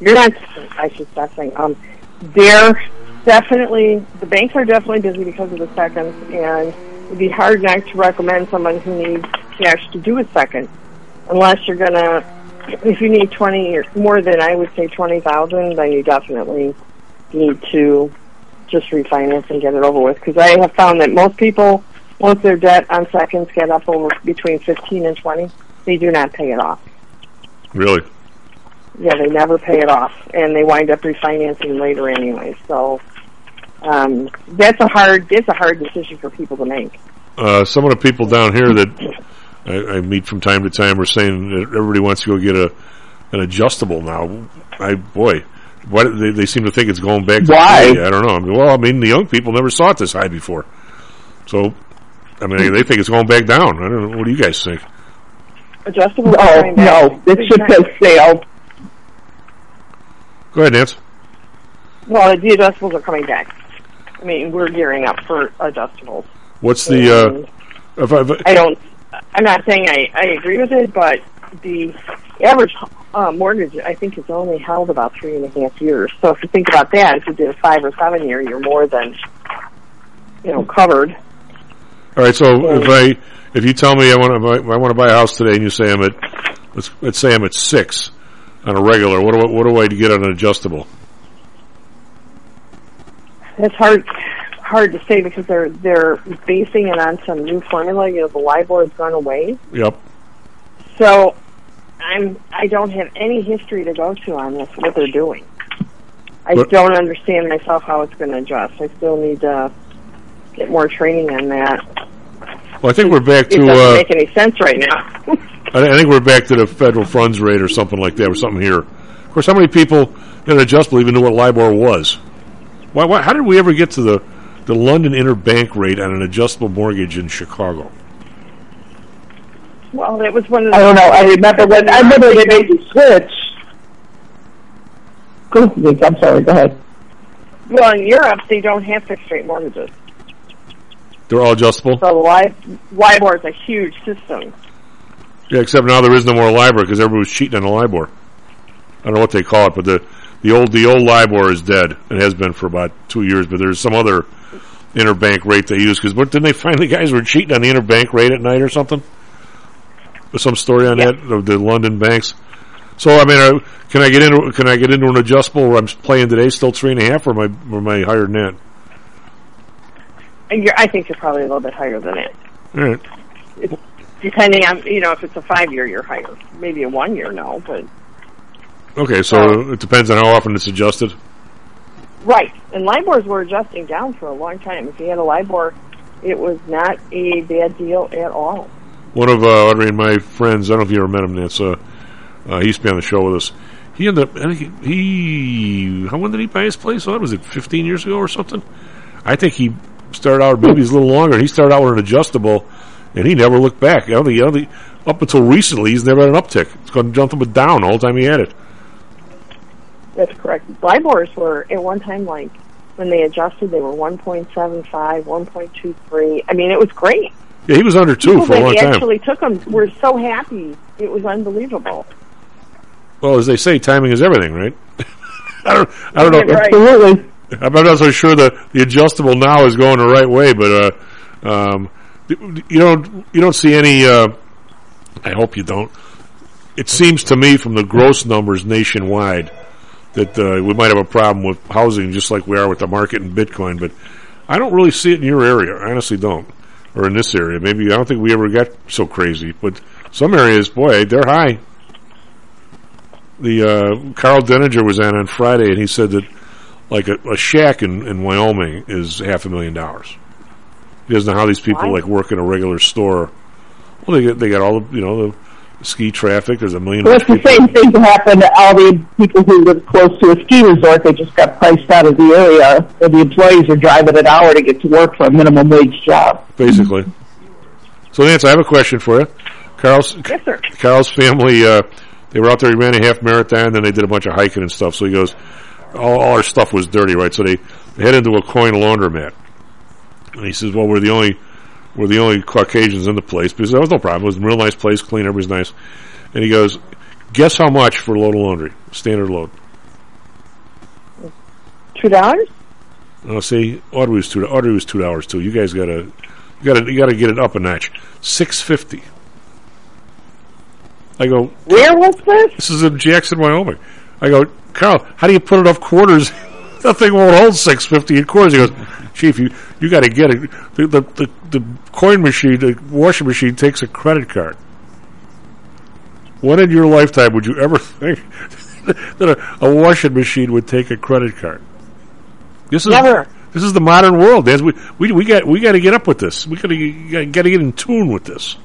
you're not. I should stop saying. Um, they're definitely the banks are definitely busy because of the seconds, and it'd be hard not to recommend someone who needs cash to do a second, unless you're gonna. If you need twenty or more than I would say twenty thousand, then you definitely need to just refinance and get it over with. Because I have found that most people, once their debt on seconds get up over between fifteen and twenty, they do not pay it off. Really? Yeah, they never pay it off, and they wind up refinancing later anyway. So um, that's a hard that's a hard decision for people to make. Uh, some of the people down here that I, I meet from time to time are saying that everybody wants to go get a an adjustable now. I boy, why they, they seem to think it's going back. to Why? today. I don't know. I mean, well, I mean, the young people never saw it this high before, so I mean, they think it's going back down. I don't know. What do you guys think? Adjustable. No, no, it should say sale. Go ahead, Nance. Well, the adjustables are coming back. I mean, we're gearing up for adjustables. What's the? Uh, if I, if I- I don't. I'm not saying I, I agree with it, but the average uh, mortgage, I think, is only held about three and a half years. So if you think about that, if you did a five or seven year, you're more than you know covered. All right. So if I if you tell me I want to I want to buy a house today, and you say I'm at let's let's say I'm at six on a regular, what do I, what do I get on an adjustable? It's hard hard to say because they're they're basing it on some new formula. You know, the LIBOR has gone away, Yep. so I'm I don't have any history to go to on this what they're doing. I don't understand myself how it's going to adjust. I still need to get more training on that. Well, I think we're back It to. doesn't Uh, make any sense right now. I I think we're back to the federal funds rate or something like that, or something here. Of course, how many people in adjustable even knew what LIBOR was? Why, why? How did we ever get to the the London interbank rate on an adjustable mortgage in Chicago? well, it was one of the I don't know. I remember when I remember they made the switch. I'm sorry. Go ahead. Well, in Europe, they don't have fixed rate mortgages. They're all adjustable. So Li- LIBOR is a huge system. Yeah, except now there is no more LIBOR because everybody was cheating on the LIBOR. I don't know what they call it, but the the old the old LIBOR is dead. It has been for about two years, but there's some other interbank rate they use because what didn't they find the guys were cheating on the interbank rate at night or something? There's some story on that of the London banks. So I mean, uh, can I get into can I get into an adjustable where I'm playing today still three and a half, or am I or am I higher than that? You're, I think you're probably a little bit higher than that. All right. it's depending on you know if it's a five year you're higher. Maybe a one year no, but Okay, so it depends on how often it's adjusted. right. And LIBORs were adjusting down for a long time. If you had a LIBOR, it was not a bad deal at all. One of uh, Audrey and my friends, I don't know if you ever met him, Nance, uh, uh, he used to be on the show with us. He ended up, he, he, how when did he buy his place? What was it, 15 years ago or something? I think he started out, maybe he's a little longer, he started out with an adjustable, and he never looked back. I don't think, I don't up until recently, he's never had an uptick. It's gone jumped up and down the time he had it. That's correct. LIBORs were at one time like when they adjusted, they were 1.75, 1.23. I mean, it was great. Yeah, he was under two People for a long time. actually took them were so happy. It was unbelievable. Well, as they say, timing is everything, right? I don't, I don't know. Right. Absolutely. I'm not so sure the the adjustable now is going the right way, but uh, um, you don't you don't see any. Uh, I hope you don't. It seems to me from the gross numbers nationwide that uh, we might have a problem with housing, just like we are with the market and Bitcoin. But I don't really see it in your area. I honestly don't, or in this area. Maybe I don't think we ever got so crazy, but some areas, boy, they're high. The uh, Karl Denninger was on on Friday, and he said that like a, a shack in, in Wyoming is half a million dollars. He doesn't know how these people Wow. like work in a regular store. Well, they get they got all the you know the ski traffic. There's a million. Well, it's the same thing to happen to all the people who live close to a ski resort. They just got priced out of the area, and the employees are driving an hour to get to work for a minimum wage job. basically. So, Nance, I have a question for you. Karl's Yes, sir. Karl's family, uh, they were out there. He ran a half marathon, then they did a bunch of hiking and stuff. So he goes, all, all our stuff was dirty, right? So they, they head into a coin laundromat, and he says, "Well, we're the only we're the only Caucasians in the place because there was no problem. It was a real nice place, clean, everybody's nice." And he goes, "Guess how much for a load of laundry, standard load?" Two dollars? Oh, see, Audrey was two. Audrey was two dollars too. You guys gotta, you gotta, you gotta get it up a notch. Six fifty. I go. Where was this? This is in Jackson, Wyoming. I go, Karl. How do you put enough quarters? that thing won't hold six fifty in quarters. He goes, Chief, you you got to get it. The, the the the coin machine, the washing machine takes a credit card. When in your lifetime would you ever think that a, a washing machine would take a credit card? This is Never. this is the modern world, Dan. We we we got we got to get up with this. We got to get in tune with this,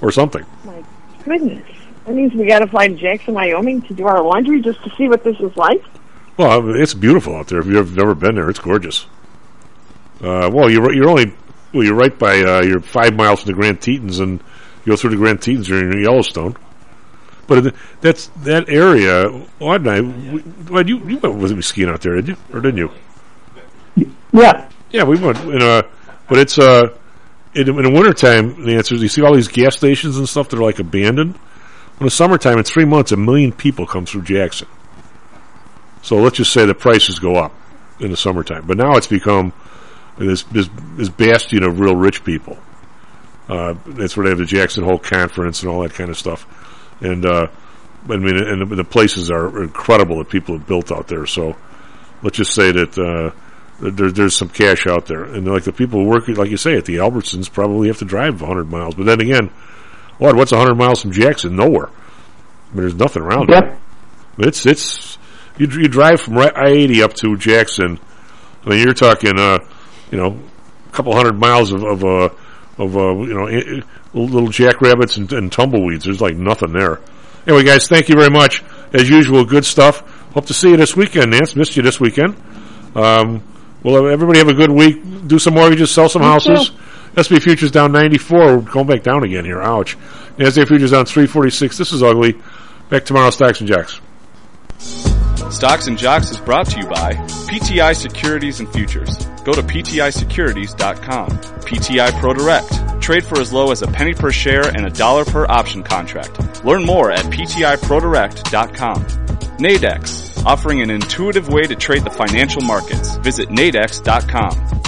or something. My goodness. That means we got to fly to Jackson, Wyoming to do our laundry just to see what this is like. Well, it's beautiful out there. If you've never been there, it's gorgeous. Uh, well, you're you're only well, you're right by uh, you're five miles from the Grand Tetons, and you go through the Grand Tetons, you're in Yellowstone. But that's that area. Odd and I, we, well, you you went with me skiing out there, did you, or didn't you? Yeah. Yeah, we went. In, uh, but it's uh, in, in the wintertime, the answer is you see all these gas stations and stuff that are like abandoned. In the summertime, in three months, a million people come through Jackson. So let's just say the prices go up in the summertime. But now it's become this this, this bastion of real rich people. Uh, that's where they have the Jackson Hole Conference and all that kind of stuff. And uh, I mean, and the, the places are incredible that people have built out there. So let's just say that uh, there, there's some cash out there, and like the people who work, like you say, at the Albertsons, probably have to drive 100 miles. But then again, what? What's 100 miles from Jackson? Nowhere. I mean, there's nothing around Yep. there. It's it's you you drive from I 80 up to Jackson. I mean, you're talking, uh, you know, a couple hundred miles of of uh, of uh, you know i- i- little jackrabbits and, and tumbleweeds. There's like nothing there. Anyway, guys, thank you very much. As usual, good stuff. Hope to see you this weekend, Nance. Missed you this weekend. Um, well, everybody have a good week. Do some mortgages, sell some houses. S&P Futures down 94. We're going back down again here. Ouch. NASDAQ Futures down 346. This is ugly. Back tomorrow, Stocks and Jocks. Stocks and Jocks is brought to you by PTI Securities and Futures. Go to PTIsecurities.com. PTI Pro Direct. Trade for as low as a penny per share and a dollar per option contract. Learn more at PTIProDirect.com. Nadex. Offering an intuitive way to trade the financial markets. Visit Nadex.com.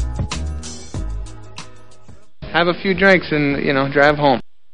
Have a few drinks and, you know, drive home.